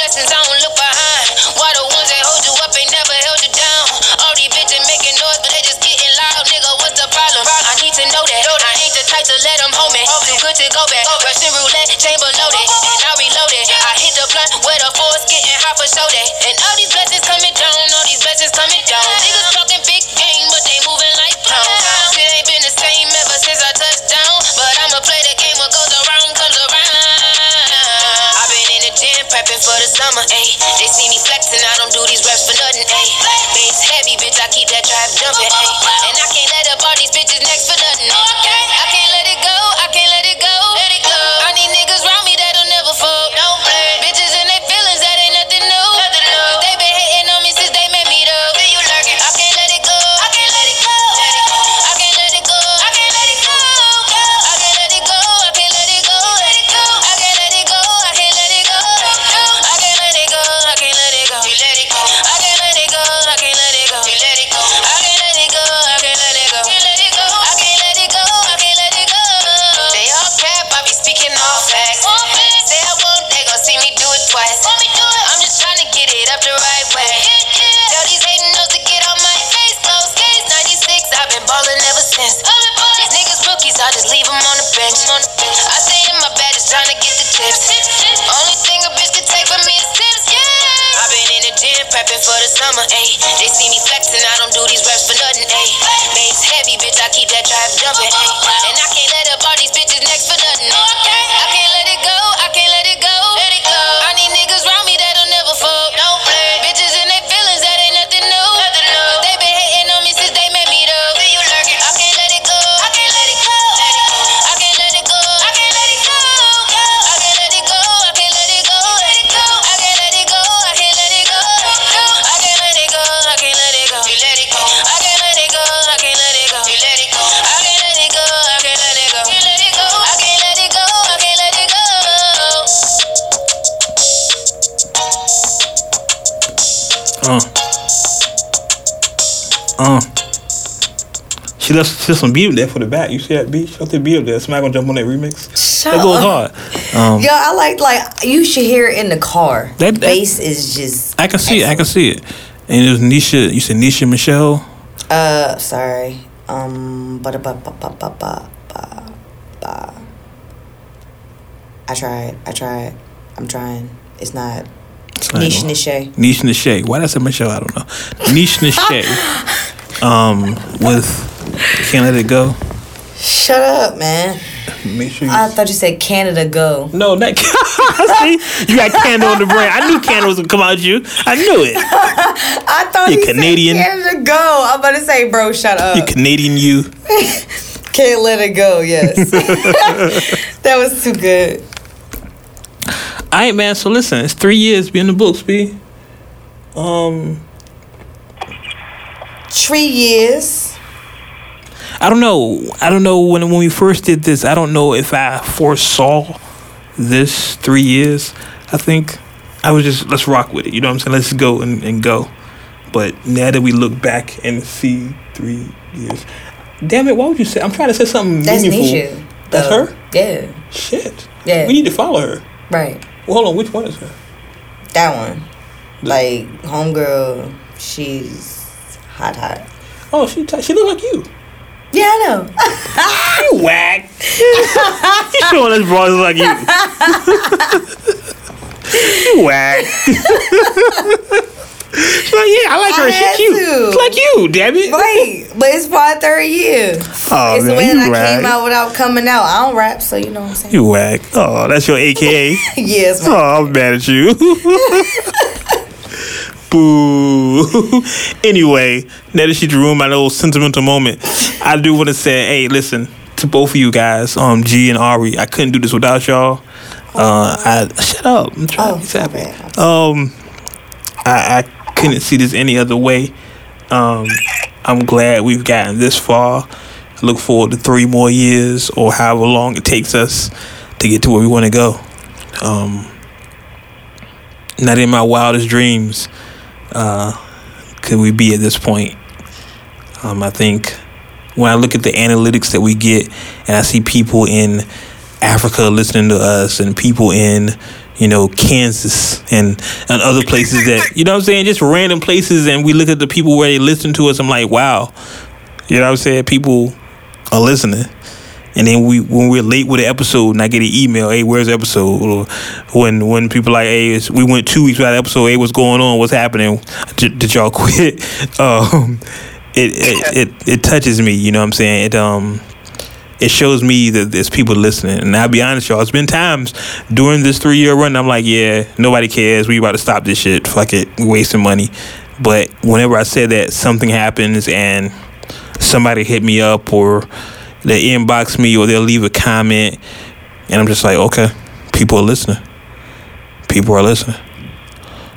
blessings, I don't look behind. Why the ones that hold you up ain't never held you down? All these bitches making noise, but they just getting loud. Nigga, what's the problem? I need to know that. I ain't the type to let them hold me. Too good to go back. Russian roulette, chamber loaded. And I reloaded. I hit the blunt where the force getting hot for show day. And all these blessings coming down, all these blessings coming down. Niggas talking big game, for the summer, ayy. They see me flexing, I don't do these reps for nothing, ayy. Bass heavy, bitch, I keep that trap jumping, ayy. And I can't let up all these bitches next for nothing. I just leave 'em on the bench. I stay in my bed, just trying to get the tips. Only thing a bitch can take from me is tips, yeah. I've been in the gym prepping for the summer, ayy. She left, she left some beat up there for the back. You see that beat? She left the beat up there. Somebody gonna jump on that remix. Shut that goes up. hard. Um, Yo, I like like you should hear it in the car. That- that- bass is just I can see it. I can see it. And it was Nisha. You said Nisha Michelle. uh sorry. Um ba ba ba ba ba ba ba ba. I tried. I tried. I'm trying. It's not It's not Niche gonna- Niche. Niche Nishay. Why did I say Michelle? I don't know. Niche Nishay. um, with Can't Let It Go. Shut up, man. Make sure you. I thought you said Canada go. no, not See, you got Canada on the brain. I knew Canada was gonna come out you. I knew it. I thought You you Canadian. said Canada go. I'm about to say, bro, shut up. You Canadian, you. Can't let it go. Yes, that was too good. All right, man. So listen, it's three years being the books, B. Um, Three years. I don't know. I don't know when when we first did this. I don't know if I foresaw this three years. I think I was just let's rock with it. You know what I'm saying? Let's go and, and go. But now that we look back and see three years, damn it! Why would you say? I'm trying to say something That's meaningful. Nisha. That's though. her. Yeah. Shit. Yeah. We need to follow her. Right. Well, hold on. Which one is her? That one. Like homegirl. She's hot, hot. Oh, she t- she look like you. Yeah, I know. You whack. you showing us brothers like you. you whack. She's like, yeah, I like her. I She had cute. to. It's like you, damn it. Right, but it's for our third year. Oh, it's man, when you I whack. came out without coming out. I don't rap, so you know what I'm saying. You whack. Oh, that's your AKA. yes, oh. I'm mad at you. Boo. anyway, now that she ruined my little sentimental moment, I do want to say, hey, listen to both of you guys, um, G and Ari. I couldn't do this without y'all. Uh, I shut up. I'm trying Oh, to be happy. Um, I, I couldn't see this any other way. Um, I'm glad we've gotten this far. I look forward to three more years or however long it takes us to get to where we want to go. Um, not in my wildest dreams uh, could we be at this point. Um, I think when I look at the analytics that we get and I see people in Africa listening to us and people in you know Kansas and and other places that you know what I'm saying? Just random places and we look at the people where they listen to us I'm like wow. You know what I'm saying? People are listening. And then we when we're late with an episode and I get an email hey where's the episode? Or when when people like hey it's, we went two weeks without episode. Hey what's going on? What's happening? Did, did y'all quit? Um it, it it it touches me you know what I'm saying it um it shows me that there's people listening. And I'll be honest, y'all, it's been times during this three year run, I'm like, yeah, nobody cares. We about to stop this shit. Fuck it. we wasting money. But whenever I say that, something happens and somebody hit me up or they inbox me or they'll leave a comment. And I'm just like, okay, people are listening. People are listening.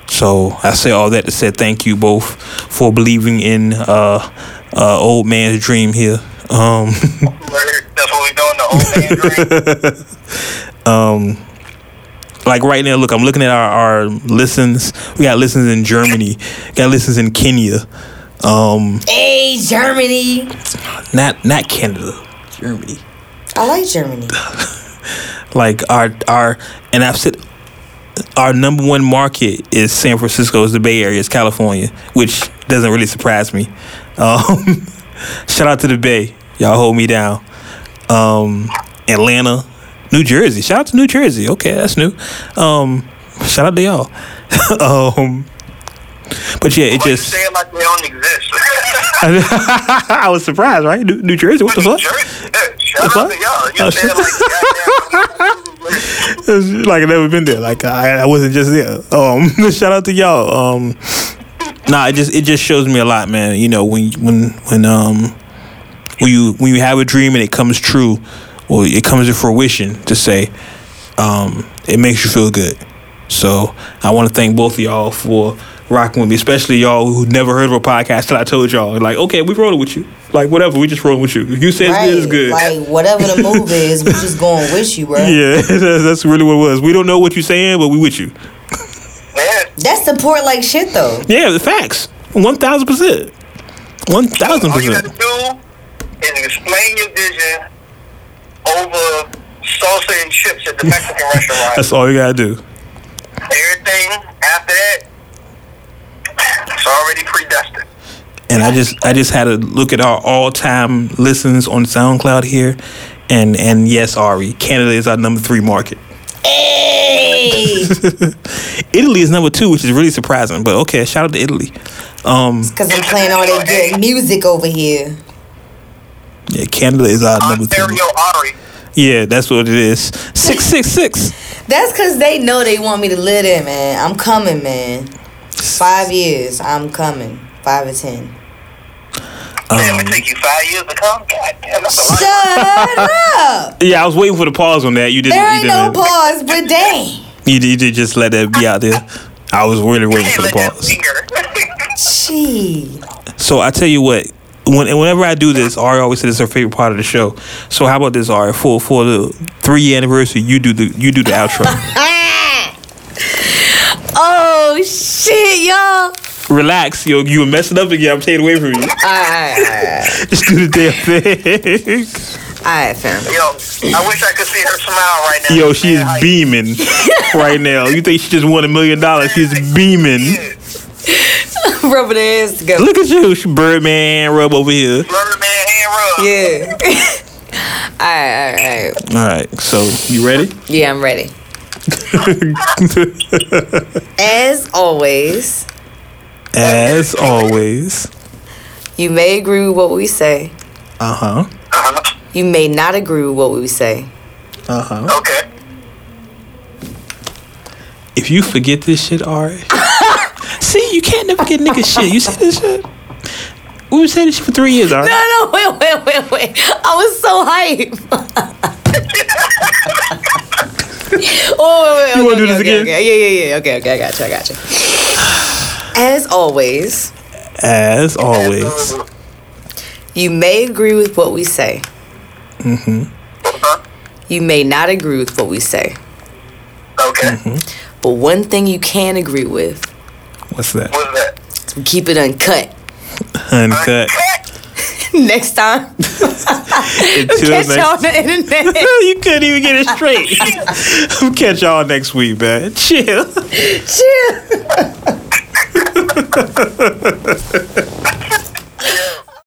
So I say all that to say thank you both for believing in uh, uh, old man's dream here. Um, That's what we doing, the old man dream. um like right now look i'm looking at our, our listens we got listens in germany got listens in kenya um Hey, Germany. not not canada germany I like Germany. like our our and i've said our number one market is san francisco is the bay area it's california which doesn't really surprise me. Um shout out to the bay. Y'all hold me down. Um atlanta new jersey. Shout out to new jersey. Okay that's new. Um shout out to y'all. Um but yeah it Why just say it like they don't exist? i was surprised right? New, new jersey what the New fuck? Jersey, yeah, shout The out fuck? to y'all. Oh, You it like goddamn. Like I've never been there. Like I, I wasn't just there. Um, shout out to y'all. Um, nah, it just it just shows me a lot, man. You know, when when when um when you when you have a dream and it comes true, or it comes to fruition, to say, um, it makes you feel good. So I want to thank both of y'all for rocking with me, especially y'all who never heard of a podcast till I told y'all. Like, okay, we rolling with you. Like, whatever, we just rolling with you. If you say it's Right. good, it's good. Like whatever the move is, we just going with you, bro. yeah, that's, that's really what it was. We don't know what you're saying, but we with you. Yeah, That's support like shit though. Yeah, the facts. One thousand percent. One thousand all you gotta percent. do is explain your vision over salsa and chips at the Mexican restaurant. That's all you gotta do. Everything after that, it's already predestined. And I just I just had to look at our all time listens on SoundCloud here. And and yes, Ari, Canada is our number three market. Hey, Italy is number two, which is really surprising. But okay, shout out to Italy. Um because I'm playing all that good music over here. Yeah, Canada is our number three. Ontario Ari. Yeah, that's what it is. Six six six. That's because they know they want me to live there, man. I'm coming, man. Five years, I'm coming. Five or ten. Damn, Um, it take you five years to come? God damn, that's a lot. Shut up! Yeah, I was waiting for the pause on that. You didn't. There you ain't no didn't. pause, but dang. You, did- you did just let that be out there. I was really waiting for the pause. Gee. So I tell you what, when, whenever I do this, Ari always says it's her favorite part of the show. So how about this, Ari? For for the three year anniversary, you do the you do the outro. Oh shit, y'all. Relax, yo, you were messing up again. I'm taking away from you. Alright, Just do the damn thing. alright, fam. Yo, I wish I could see her smile right now. Yo, she is Man, I- beaming right now. You think she just won a million dollars? She's beaming. Yeah. Rubbing their hands together. Look at you, Birdman rub over here. Rubber man hand rub. Yeah. alright, alright, alright. All right, so you ready? Yeah, I'm ready. As always, As always. you may agree with what we say. Uh huh. Uh-huh. You may not agree with what we say. Uh huh. Okay. If you forget this shit, Ari. see, you can't never get nigga shit. You see this shit? We been saying this shit for three years, Ari. No, no, wait, wait, wait, wait. I was so hype. oh, wait, wait, You okay, wanna do this okay, again? Okay. Yeah, yeah, yeah. Okay, okay, I got you, I got you. As always, As always. you may agree with what we say. Uh-huh. You may not agree with what we say. Okay. But one thing you can agree with, What's that? What's that? is we keep it uncut. Uncut. Next time, catch next. y'all on the internet. you couldn't even get it straight. we'll catch y'all next week, man. Chill. Chill.